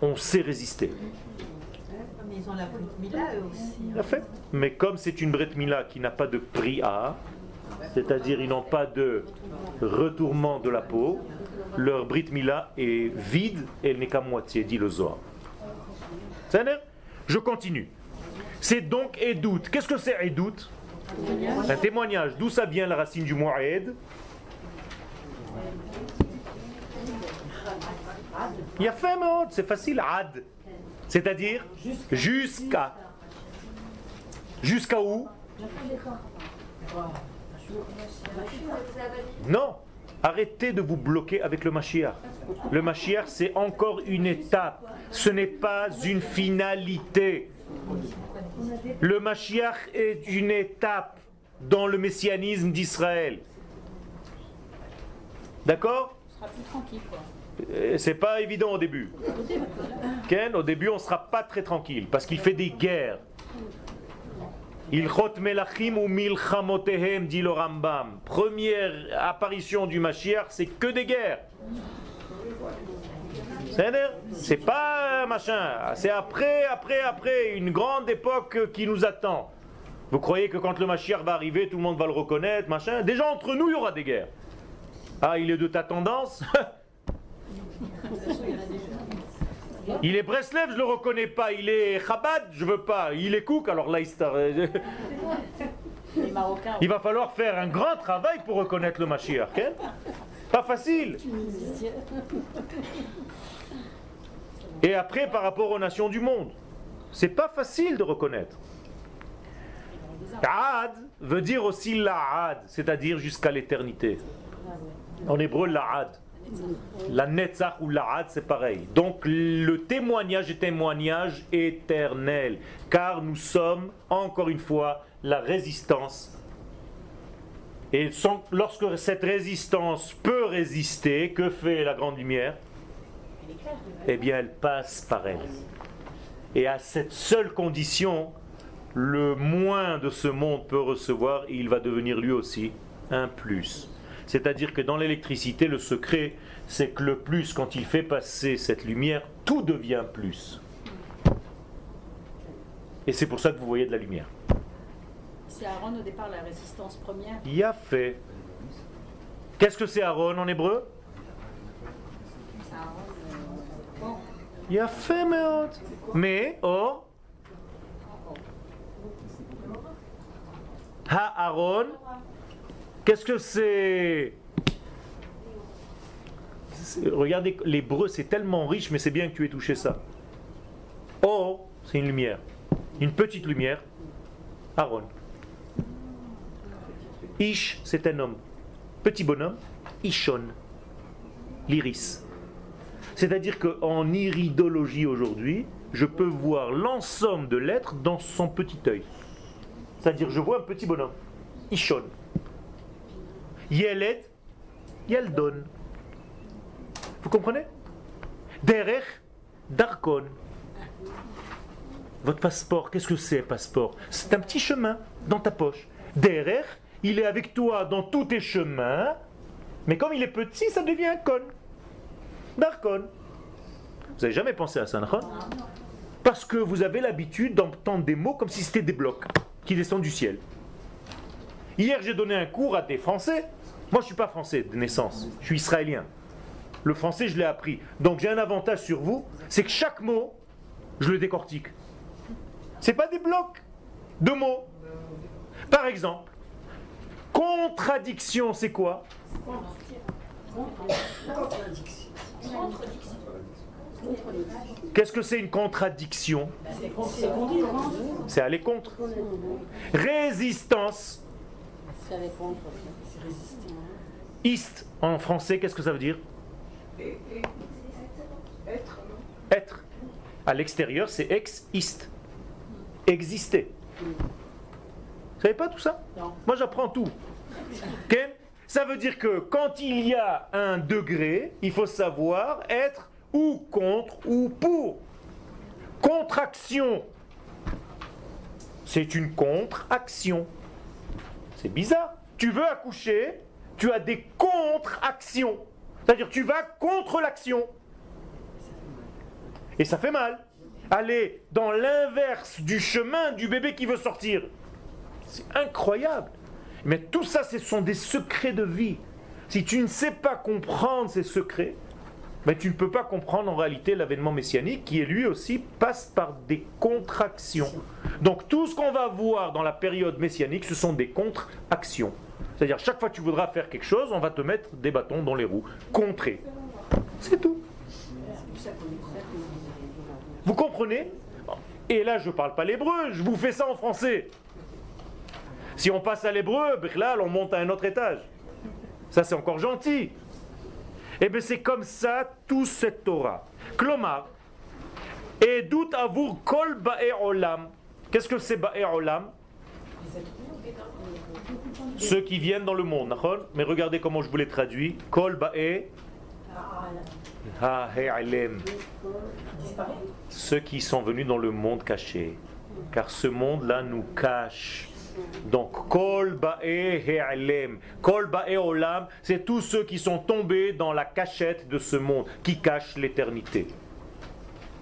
on sait résister. Mais ils ont la Brit Mila, eux aussi. fait. Mais comme c'est une Brit Mila qui n'a pas de pri'a, c'est-à-dire ils n'ont pas de retournement de la peau, leur Brit Mila est vide et elle n'est qu'à moitié, dit le Zohar. Je continue. C'est donc Edout. Qu'est-ce que c'est Edout? Un témoignage. D'où ça vient la racine du mot Ed Il y a fait c'est facile. Ad. C'est-à-dire jusqu'à. Jusqu'à où Non. Arrêtez de vous bloquer avec le Mashiach. Le Mashiach, c'est encore une étape. Ce n'est pas une finalité. Le Mashiach est une étape dans le messianisme d'Israël. D'accord? Euh, C'est pas évident au début. Ken, au début, on ne sera pas très tranquille parce qu'il fait des guerres. Il melachim ou milchamotehem, dit le Rambam. Première apparition du Mashiach, c'est que des guerres. C'est pas machin. C'est après, après, après, une grande époque qui nous attend. Vous croyez que quand le Mashiach va arriver, tout le monde va le reconnaître, machin? Déjà entre nous, il y aura des guerres. Ah, il est de ta tendance? Il est Breslev, je le reconnais pas. Il est Chabad, je veux pas. Il est Cook, alors là, il Il va falloir faire un grand travail pour reconnaître le Mashiach. Hein? Pas facile. Et après, par rapport aux nations du monde, c'est pas facile de reconnaître. Ad veut dire aussi la'ad, c'est-à-dire jusqu'à l'éternité. En hébreu, la'ad. La netzach ou la'ad, c'est pareil. Donc le témoignage est témoignage éternel, car nous sommes, encore une fois, la résistance. Et lorsque cette résistance peut résister, que fait la grande lumière? Eh bien, elle passe par elle. Et à cette seule condition, le moins de ce monde peut recevoir et il va devenir lui aussi un plus. C'est-à-dire que dans l'électricité, le secret, c'est que le plus, quand il fait passer cette lumière, tout devient plus. Et c'est pour ça que vous voyez de la lumière. C'est Aaron au départ la résistance première. Il a fait. Qu'est-ce que c'est Aaron en hébreu? Mais or Ha-Aaron, qu'est-ce que c'est? Regardez, l'hébreu c'est tellement riche, mais c'est bien que tu aies touché ça. Or, c'est une lumière. Une petite lumière. Aaron. Ish, c'est un homme. Petit bonhomme. Ishon. L'iris. C'est-à-dire qu'en iridologie aujourd'hui, je peux voir l'ensemble de l'être dans son petit œil. C'est-à-dire, je vois un petit bonhomme. Ishon. Yeled, Yeldon. Vous comprenez? Derech, Darkon. Votre passeport, qu'est-ce que c'est, passeport? C'est un petit chemin dans ta poche. Derech, il est avec toi dans tous tes chemins, mais comme il est petit, ça devient un con. Darkon. Vous n'avez jamais pensé à ça, non Parce que vous avez l'habitude d'entendre des mots comme si c'était des blocs qui descendent du ciel. Hier, j'ai donné un cours à des Français. Moi, je ne suis pas français de naissance, je suis israélien. Le français, je l'ai appris. Donc, j'ai un avantage sur vous, c'est que chaque mot, je le décortique. C'est pas des blocs de mots. Par exemple, contradiction, c'est quoi? Qu'est-ce que c'est une contradiction C'est aller contre. Résistance. Ist en français, qu'est-ce que ça veut dire Être. À l'extérieur, c'est ex-ist. Exister. Vous savez pas tout ça Moi j'apprends tout. Ça veut dire que quand il y a un degré, il faut savoir être ou contre ou pour. Contraction, c'est une contre-action. C'est bizarre. Tu veux accoucher, tu as des contre-actions. C'est-à-dire tu vas contre l'action. Et ça fait mal. Aller dans l'inverse du chemin du bébé qui veut sortir. C'est incroyable. Mais tout ça, ce sont des secrets de vie. Si tu ne sais pas comprendre ces secrets, Mais tu ne peux pas comprendre en réalité l'avènement messianique qui, lui aussi, passe par des contractions. Donc tout ce qu'on va voir dans la période messianique, ce sont des contre-actions. C'est-à-dire, chaque fois que tu voudras faire quelque chose, on va te mettre des bâtons dans les roues. Contrer. C'est tout. Vous comprenez? Et là, je ne parle pas l'hébreu, je vous fais ça en français. Si on passe à l'hébreu, là, on monte à un autre étage. Ça, c'est encore gentil. Et eh bien, c'est comme ça tout cette Torah. Klomar, et doute kol olam. Qu'est-ce que c'est ba'e olam? Ceux qui viennent dans le monde, mais regardez comment je vous l'ai traduit. Kol ba'e ceux qui sont venus dans le monde caché. Car ce monde-là nous cache. Donc, Kol Ba'e He'alem. Kol Olam, c'est tous ceux qui sont tombés dans la cachette de ce monde, qui cache l'éternité.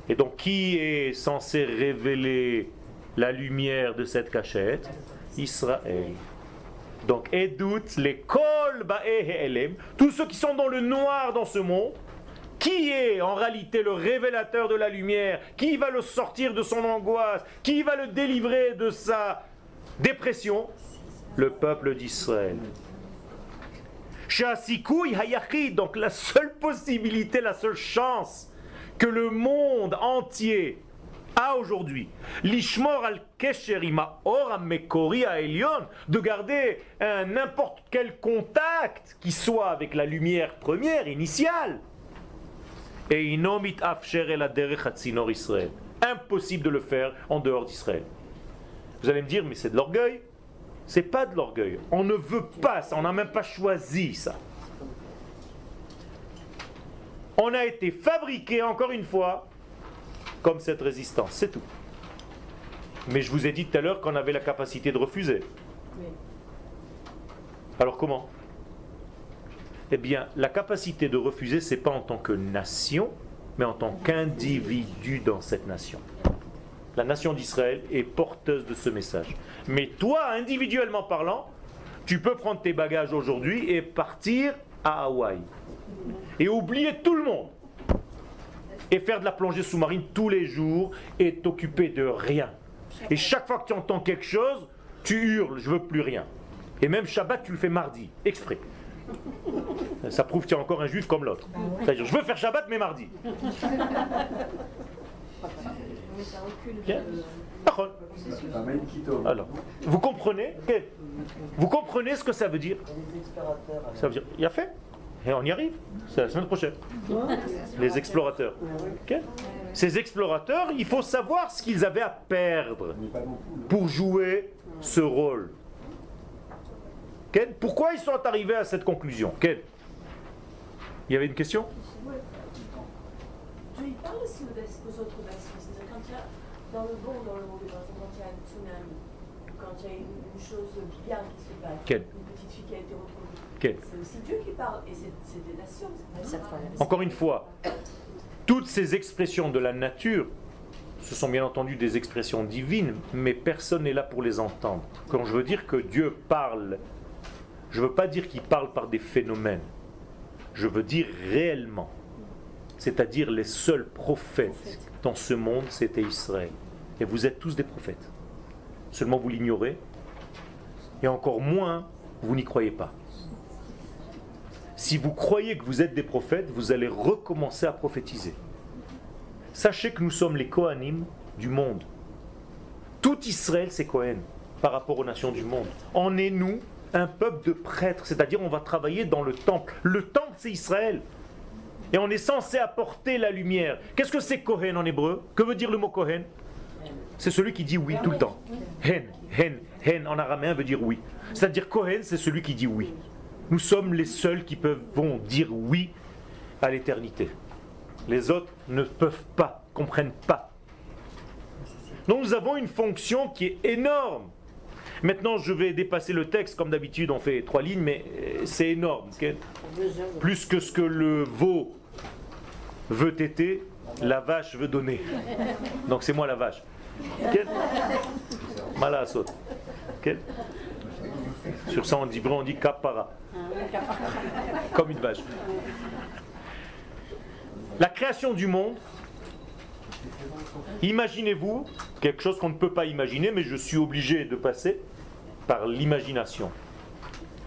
Et donc, qui est censé révéler la lumière de cette cachette? Israël. Donc, Edout, les Kol Ba'e tous ceux qui sont dans le noir dans ce monde, qui est en réalité le révélateur de la lumière Qui va le sortir de son angoisse Qui va le délivrer de sa dépression Le peuple d'Israël. Donc la seule possibilité, la seule chance que le monde entier a aujourd'hui, l'ishmor al kesherima or mekori de garder n'importe quel contact qui soit avec la lumière première, initiale, et inomit afsher el Israël. Impossible de le faire en dehors d'Israël. Vous allez me dire, mais c'est de l'orgueil. C'est pas de l'orgueil. On ne veut pas ça, on n'a même pas choisi ça. On a été fabriqué, encore une fois, comme cette résistance, c'est tout. Mais je vous ai dit tout à l'heure qu'on avait la capacité de refuser. Alors comment? Eh bien, la capacité de refuser, c'est pas en tant que nation, mais en tant qu'individu dans cette nation. La nation d'Israël est porteuse de ce message. Mais toi, individuellement parlant, tu peux prendre tes bagages aujourd'hui et partir à Hawaï. Et oublier tout le monde. Et faire de la plongée sous-marine tous les jours et t'occuper de rien. Et chaque fois que tu entends quelque chose, tu hurles, je veux plus rien. Et même Shabbat, tu le fais mardi, exprès. Ça prouve qu'il y a encore un juif comme l'autre. C'est-à-dire, je veux faire Shabbat, mais mardi. Alors, vous comprenez Vous comprenez ce que ça veut dire? Ça veut dire, il a fait. Et on y arrive, c'est la semaine prochaine. Les explorateurs. Ces explorateurs, il faut savoir ce qu'ils avaient à perdre pour jouer ce rôle. Pourquoi ils sont arrivés à cette conclusion? Il y avait une question? Quand il y a dans le bon, dans le mauvais, par exemple, quand il y a un tsunami, quand il y a une, chose bien qui se passe, Quel une petite fille qui a été retrouvée. C'est aussi Dieu qui parle, et c'est des nations. Encore une fois, toutes ces expressions de la nature, ce sont bien entendu des expressions divines, mais personne n'est là pour les entendre. Quand je veux dire que Dieu parle je ne veux pas dire qu'il parle par des phénomènes. Je veux dire réellement. C'est-à-dire les seuls prophètes dans ce monde, c'était Israël. Et vous êtes tous des prophètes. Seulement vous l'ignorez. Et encore moins, vous n'y croyez pas. Si vous croyez que vous êtes des prophètes, vous allez recommencer à prophétiser. Sachez que nous sommes les Kohanim du monde. Tout Israël, c'est Kohen par rapport aux nations du monde. En est nous un peuple de prêtres, c'est-à-dire on va travailler dans le temple. Le temple, c'est Israël. Et on est censé apporter la lumière. Qu'est-ce que c'est Kohen en hébreu? Que veut dire le mot Kohen? C'est celui qui dit oui tout le temps. Hen, hen, hen en araméen veut dire oui. C'est-à-dire Kohen, c'est celui qui dit oui. Nous sommes les seuls qui peuvent vont dire oui à l'éternité. Les autres ne peuvent pas, comprennent pas. Donc nous avons une fonction qui est énorme. Maintenant, je vais dépasser le texte, comme d'habitude, on fait trois lignes, mais euh, c'est énorme. Plus que ce que le veau veut téter, la vache veut donner. Donc c'est moi la vache. Mala. Sur ça, on dit on dit kapara. Comme une vache. La création du monde, imaginez-vous quelque chose qu'on ne peut pas imaginer, mais je suis obligé de passer par l'imagination.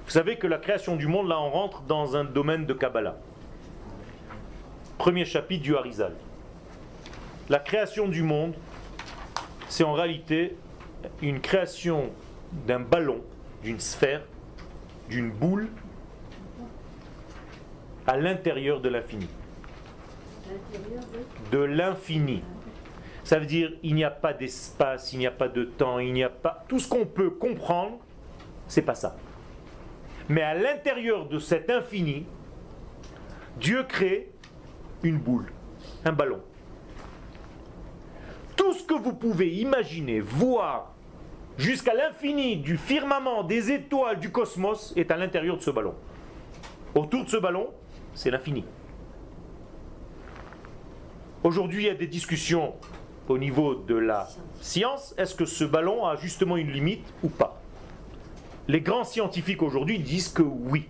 Vous savez que la création du monde, là, on rentre dans un domaine de Kabbalah. Premier chapitre du Harizal. La création du monde, c'est en réalité une création d'un ballon, d'une sphère, d'une boule à l'intérieur de l'infini. De l'infini. Ça veut dire il n'y a pas d'espace, il n'y a pas de temps, il n'y a pas tout ce qu'on peut comprendre, c'est pas ça. Mais à l'intérieur de cet infini, Dieu crée une boule, un ballon. Tout ce que vous pouvez imaginer, voir, jusqu'à l'infini du firmament, des étoiles, du cosmos, est à l'intérieur de ce ballon. Autour de ce ballon, c'est l'infini. Aujourd'hui, il y a des discussions au niveau de la science. Est-ce que ce ballon a justement une limite ou pas? Les grands scientifiques aujourd'hui disent que oui,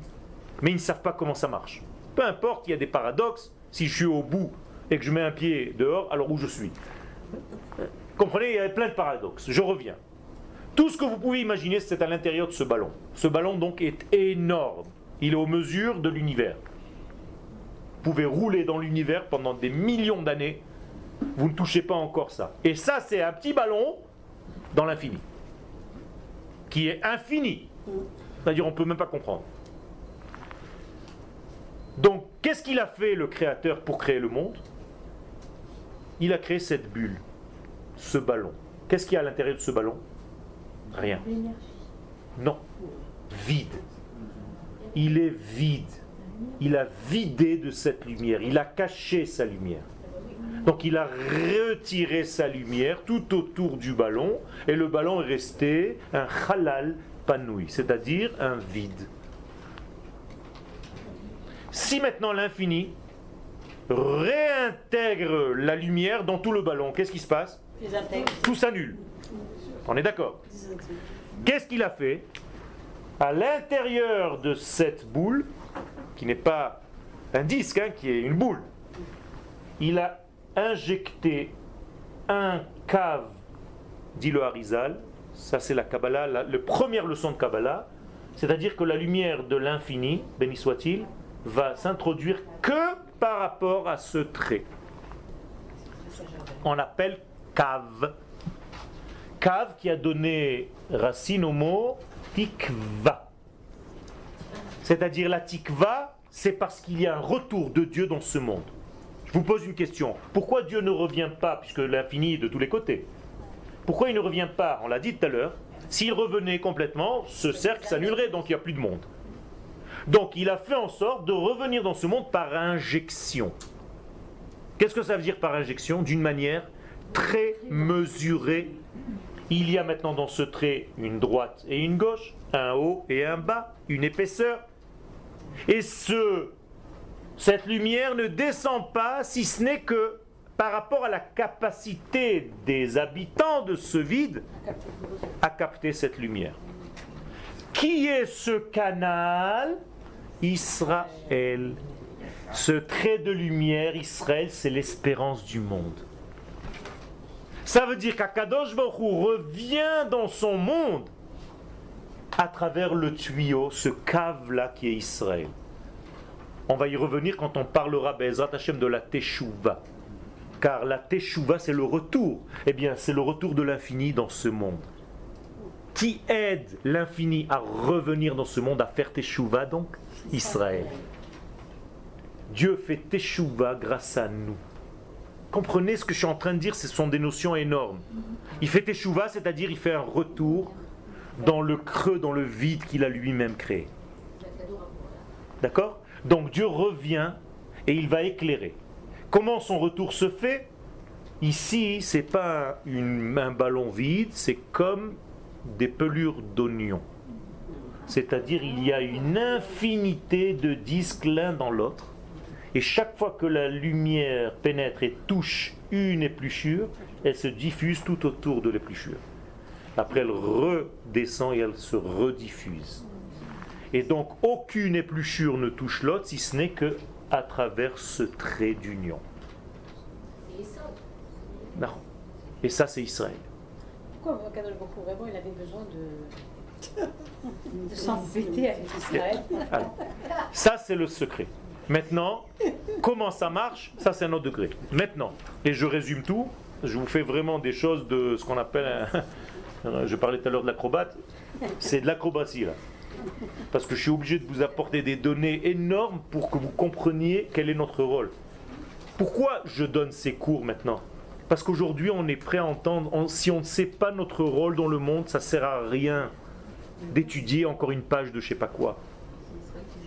mais ils ne savent pas comment ça marche. Peu importe, il y a des paradoxes. Si je suis au bout et que je mets un pied dehors, alors où je suis? Comprenez, il y a plein de paradoxes. Je reviens. Tout ce que vous pouvez imaginer, c'est à l'intérieur de ce ballon. Ce ballon donc est énorme. Il est aux mesures de l'univers. Vous pouvez rouler dans l'univers pendant des millions d'années. Vous ne touchez pas encore ça. Et ça, c'est un petit ballon dans l'infini. Qui est infini. C'est-à-dire, on ne peut même pas comprendre. Donc, qu'est-ce qu'il a fait le Créateur pour créer le monde? Il a créé cette bulle, ce ballon. Qu'est-ce qu'il y a à l'intérieur de ce ballon? Rien. Non. Vide. Il est vide. Il a vidé de cette lumière. Il a caché sa lumière. Donc il a retiré sa lumière tout autour du ballon et le ballon est resté un halal panoui, c'est-à-dire un vide. Si maintenant l'infini réintègre la lumière dans tout le ballon, qu'est-ce qui se passe? Tout s'annule. On est d'accord? Qu'est-ce qu'il a fait? À l'intérieur de cette boule, qui n'est pas un disque, hein, qui est une boule, il a injecté un cave, dit le Harizal, ça c'est la Kabbalah, la, première leçon de Kabbalah, c'est-à-dire que la lumière de l'infini, béni soit-il, va s'introduire que par rapport à ce trait. On appelle cave. Cave qui a donné racine au mot tikva. C'est-à-dire la tikva, c'est parce qu'il y a un retour de Dieu dans ce monde. Je vous pose une question. Pourquoi Dieu ne revient pas, puisque l'infini est de tous les côtés? Pourquoi il ne revient pas, on l'a dit tout à l'heure, s'il revenait complètement, ce cercle s'annulerait, donc il n'y a plus de monde. Donc il a fait en sorte de revenir dans ce monde par injection. Qu'est-ce que ça veut dire par injection? D'une manière très mesurée il y a maintenant dans ce trait une droite et une gauche, un haut et un bas, une épaisseur. Et ce, cette lumière ne descend pas si ce n'est que par rapport à la capacité des habitants de ce vide à capter cette lumière. Qui est ce canal? Israël. Ce trait de lumière, Israël, c'est l'espérance du monde. Ça veut dire qu'Akadosh Baruch revient dans son monde à travers le tuyau, ce cave-là qui est Israël. On va y revenir quand on parlera de la Teshuvah. Car la Teshuvah, c'est le retour. Eh bien, c'est le retour de l'infini dans ce monde. Qui aide l'infini à revenir dans ce monde, à faire Teshuvah donc? Israël. Dieu fait Teshuvah grâce à nous. Comprenez ce que je suis en train de dire, ce sont des notions énormes. Il fait Teshuvah, c'est-à-dire il fait un retour dans le creux, dans le vide qu'il a lui-même créé. D'accord? Donc Dieu revient et il va éclairer. Comment son retour se fait? Ici, c'est pas un ballon vide, c'est comme des pelures d'oignons. C'est-à-dire il y a une infinité de disques l'un dans l'autre et chaque fois que la lumière pénètre et touche une épluchure, elle se diffuse tout autour de l'épluchure. Après, elle redescend et elle se rediffuse. Et donc, aucune épluchure ne touche l'autre, si ce n'est que à travers ce trait d'union. Non. Et ça, c'est Israël. Pourquoi Kadosh Baruch vraiment il avait besoin de, de s'embêter avec Israël ça, c'est le secret. Maintenant, comment ça marche Ça, c'est un autre degré. Maintenant, et je résume tout, je vous fais vraiment des choses de ce qu'on appelle. je parlais tout à l'heure de l'acrobate. C'est de l'acrobatie, là. Parce que je suis obligé de vous apporter des données énormes pour que vous compreniez quel est notre rôle. Pourquoi je donne ces cours maintenant? Parce qu'aujourd'hui, on est prêt à entendre. si on ne sait pas notre rôle dans le monde, ça sert à rien d'étudier encore une page de je sais pas quoi.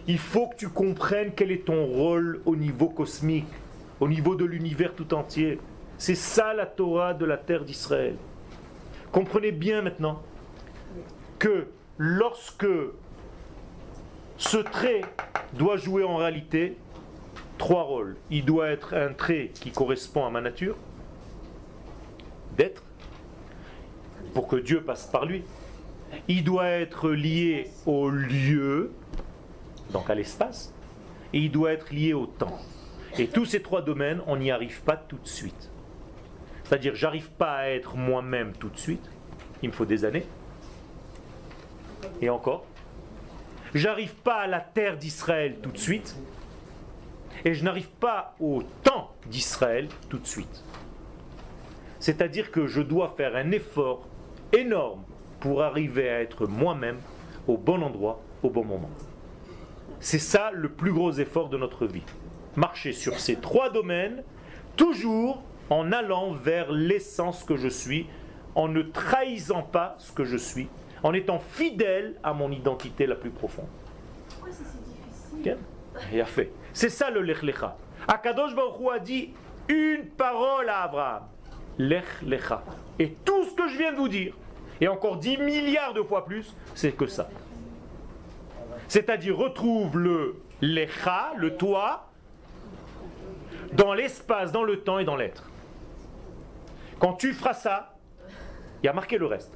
Il faut que tu comprennes quel est ton rôle au niveau cosmique, au niveau de l'univers tout entier. C'est ça la Torah de la terre d'Israël. Comprenez bien maintenant que lorsque ce trait doit jouer en réalité trois rôles. Il doit être un trait qui correspond à ma nature, d'être, pour que Dieu passe par lui. Il doit être lié au lieu, donc à l'espace, et il doit être lié au temps. Et tous ces trois domaines, on n'y arrive pas tout de suite. C'est-à-dire, j'arrive pas à être moi-même tout de suite. Il me faut des années. Et encore. J'arrive pas à la terre d'Israël tout de suite. Et je n'arrive pas au temps d'Israël tout de suite. C'est-à-dire que je dois faire un effort énorme pour arriver à être moi-même au bon endroit, au bon moment. C'est ça le plus gros effort de notre vie. Marcher sur ces trois domaines, toujours en allant vers l'essence que je suis, en ne trahissant pas ce que je suis, en étant fidèle à mon identité la plus profonde. Pourquoi c'est si difficile Il a fait. C'est ça le Lech Lecha. Akadosh Baruch Hu a dit une parole à Abraham. Lech Lecha. Et tout ce que je viens de vous dire, et encore 10 milliards de fois plus, c'est que ça. C'est-à-dire retrouve le Lecha, le toi, dans l'espace, dans le temps et dans l'être. Quand tu feras ça, il y a marqué le reste.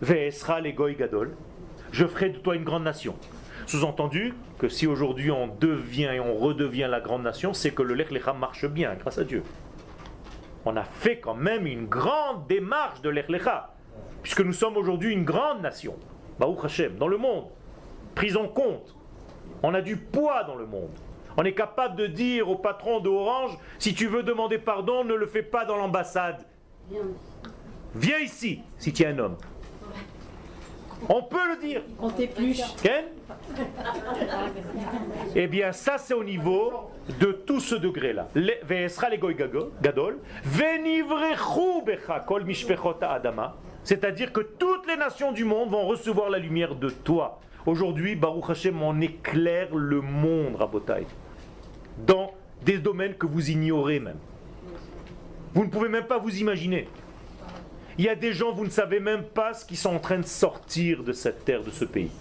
Ve'esra legoy gadol. Je ferai de toi une grande nation. Sous-entendu que si aujourd'hui on devient et on redevient la grande nation, c'est que le Lech Lecha marche bien, grâce à Dieu. On a fait quand même une grande démarche de Lech Lecha, puisque nous sommes aujourd'hui une grande nation, Baruch Hashem, dans le monde, pris en compte. On a du poids dans le monde. On est capable de dire au patron de Orange, si tu veux demander pardon, ne le fais pas dans l'ambassade. Viens ici, si tu es un homme. On peut le dire. On t'épluche. Ken Eh bien, ça, c'est au niveau de tout ce degré-là. Le- Ve'esra gadol, adama. C'est-à-dire que toutes les nations du monde vont recevoir la lumière de toi. Aujourd'hui, Baruch Hashem, on éclaire le monde, Rabotai, dans des domaines que vous ignorez même. Vous ne pouvez même pas vous imaginer. Il y a des gens, vous ne savez même pas ce qui sont en train de sortir de cette terre, de ce pays.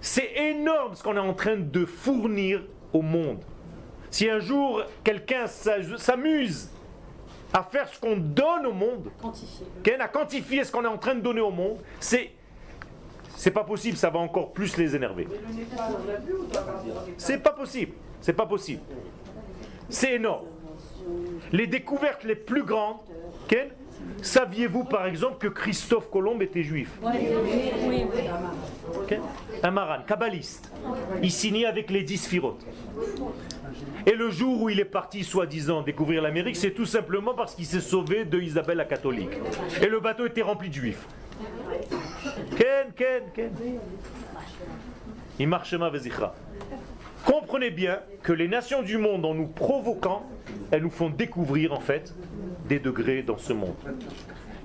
C'est énorme ce qu'on est en train de fournir au monde. Si un jour quelqu'un s'a- s'amuse à faire ce qu'on donne au monde. Ken, à quantifier ce qu'on est en train de donner au monde, c'est c'est pas possible, ça va encore plus les énerver. C'est pas possible, c'est pas possible. C'est énorme. Les découvertes les plus grandes, Ken, saviez-vous par exemple que Christophe Colomb était juif Oui, oui, oui. Ok Un maran, kabbaliste. Il signait avec les dix sphirotes. Et le jour où il est parti, soi-disant, découvrir l'Amérique, c'est tout simplement parce qu'il s'est sauvé de Isabelle la catholique. Et le bateau était rempli de juifs. Ken, Ken, Ken. Imarshema vezichra. Comprenez bien que les nations du monde, en nous provoquant, elles nous font découvrir en fait des degrés dans ce monde.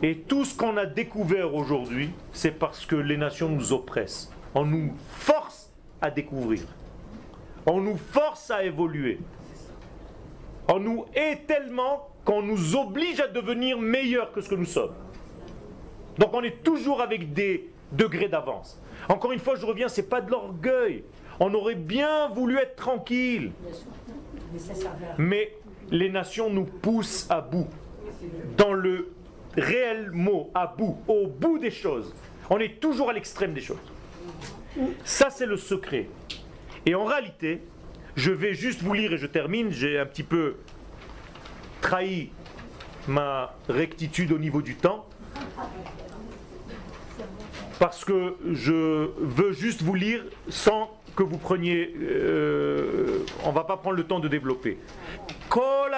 Et tout ce qu'on a découvert aujourd'hui, c'est parce que les nations nous oppressent. On nous force à découvrir. On nous force à évoluer. On nous hait tellement qu'on nous oblige à devenir meilleurs que ce que nous sommes. Donc on est toujours avec des degrés d'avance. Encore une fois, je reviens, c'est pas de l'orgueil. On aurait bien voulu être tranquille. Mais les nations nous poussent à bout. Dans le réel mot, à bout, au bout des choses. On est toujours à l'extrême des choses. Ça, c'est le secret. Et en réalité, Je vais juste vous lire et je termine. J'ai un petit peu trahi ma rectitude au niveau du temps. Parce que je veux juste vous lire sans que vous preniez... Euh, on va pas prendre le temps de développer. Kol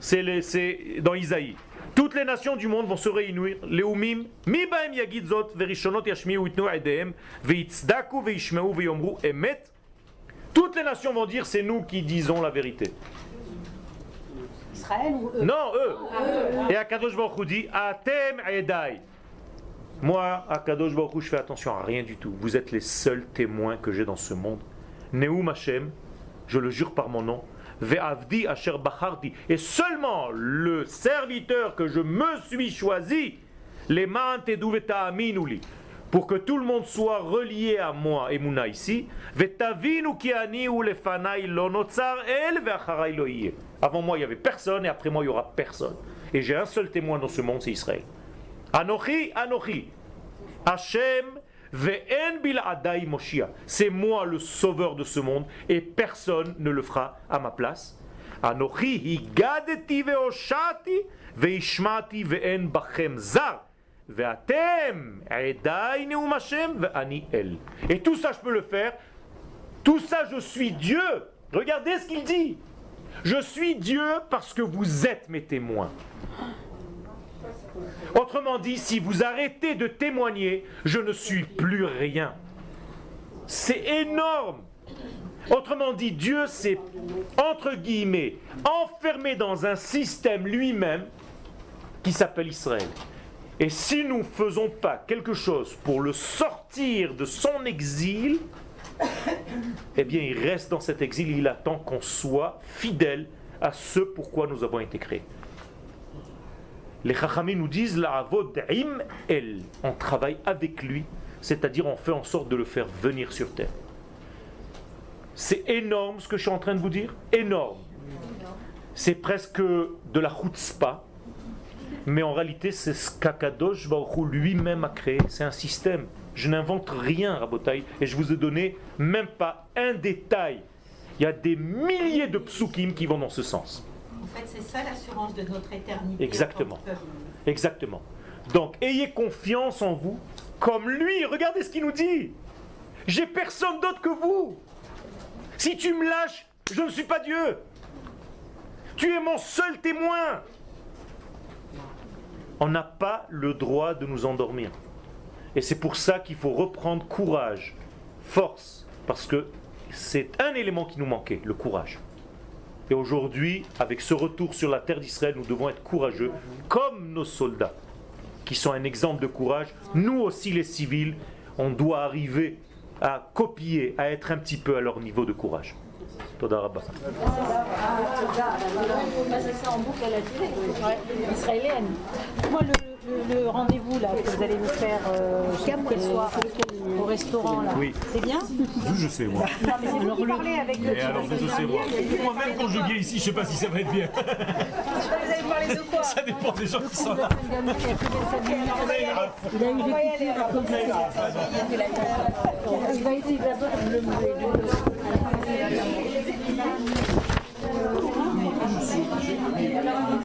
c'est dans Isaïe. Toutes les nations du monde vont se réunir. Leumim, mi baem yagid zot, verishonot yashmiu itnu edehem, veitzda'ku veishmeu veyomru emet. Toutes les nations vont dire c'est nous qui disons la vérité. Israël ou eux? Non, eux. Et Akadosh Baruch Hu dit Atem edai. Moi, Akadosh Baruch Hu, je fais attention à rien du tout. Vous êtes les seuls témoins que j'ai dans ce monde. Neum Hashem, je le jure par mon nom. Ve'avdi asher bacharti. Et seulement le serviteur que je me suis choisi, les aminuli, pour que tout le monde soit relié à moi, et Mouna ici, avant moi il n'y avait personne et après moi il n'y aura personne. Et j'ai un seul témoin dans ce monde, c'est Israël. Anochi, Anochi. Hashem c'est moi le sauveur de ce monde et personne ne le fera à ma place. Et tout ça je peux le faire. Tout ça je suis Dieu. Regardez ce qu'il dit. Je suis Dieu parce que vous êtes mes témoins. Autrement dit, si vous arrêtez de témoigner, je ne suis plus rien. C'est énorme. Autrement dit, Dieu s'est, entre guillemets, enfermé dans un système lui-même qui s'appelle Israël. Et si nous ne faisons pas quelque chose pour le sortir de son exil, eh bien il reste dans cet exil, il attend qu'on soit fidèle à ce pourquoi nous avons été créés. Les Chachamim nous disent la im el. On travaille avec lui, c'est-à-dire on fait en sorte de le faire venir sur terre. C'est énorme ce que je suis en train de vous dire, énorme. C'est presque de la chutzpah, mais en réalité c'est ce qu'Akadosh lui-même a créé. C'est un système. Je n'invente rien, Rabotai, et je vous ai donné même pas un détail. Il y a des milliers de psukim qui vont dans ce sens. En fait, c'est ça l'assurance de notre éternité. Exactement. Exactement. Donc, ayez confiance en vous, comme lui. Regardez ce qu'il nous dit. J'ai personne d'autre que vous. Si tu me lâches, je ne suis pas Dieu. Tu es mon seul témoin. On n'a pas le droit de nous endormir. Et c'est pour ça qu'il faut reprendre courage, force, parce que c'est un élément qui nous manquait, le courage. Et aujourd'hui, avec ce retour sur la terre d'Israël, nous devons être courageux, comme nos soldats, qui sont un exemple de courage. Nous aussi, les civils, on doit arriver à copier, à être un petit peu à leur niveau de courage. Rabba. Israélienne le, rendez-vous là que vous allez nous faire euh, quel au restaurant là, c'est bien D'où je sais moi. Vous parlez avec le. Alors je sais moi même quand je viens ici, je sais pas si ça va être bien. Ça dépend des gens qui sont là. Il a eu.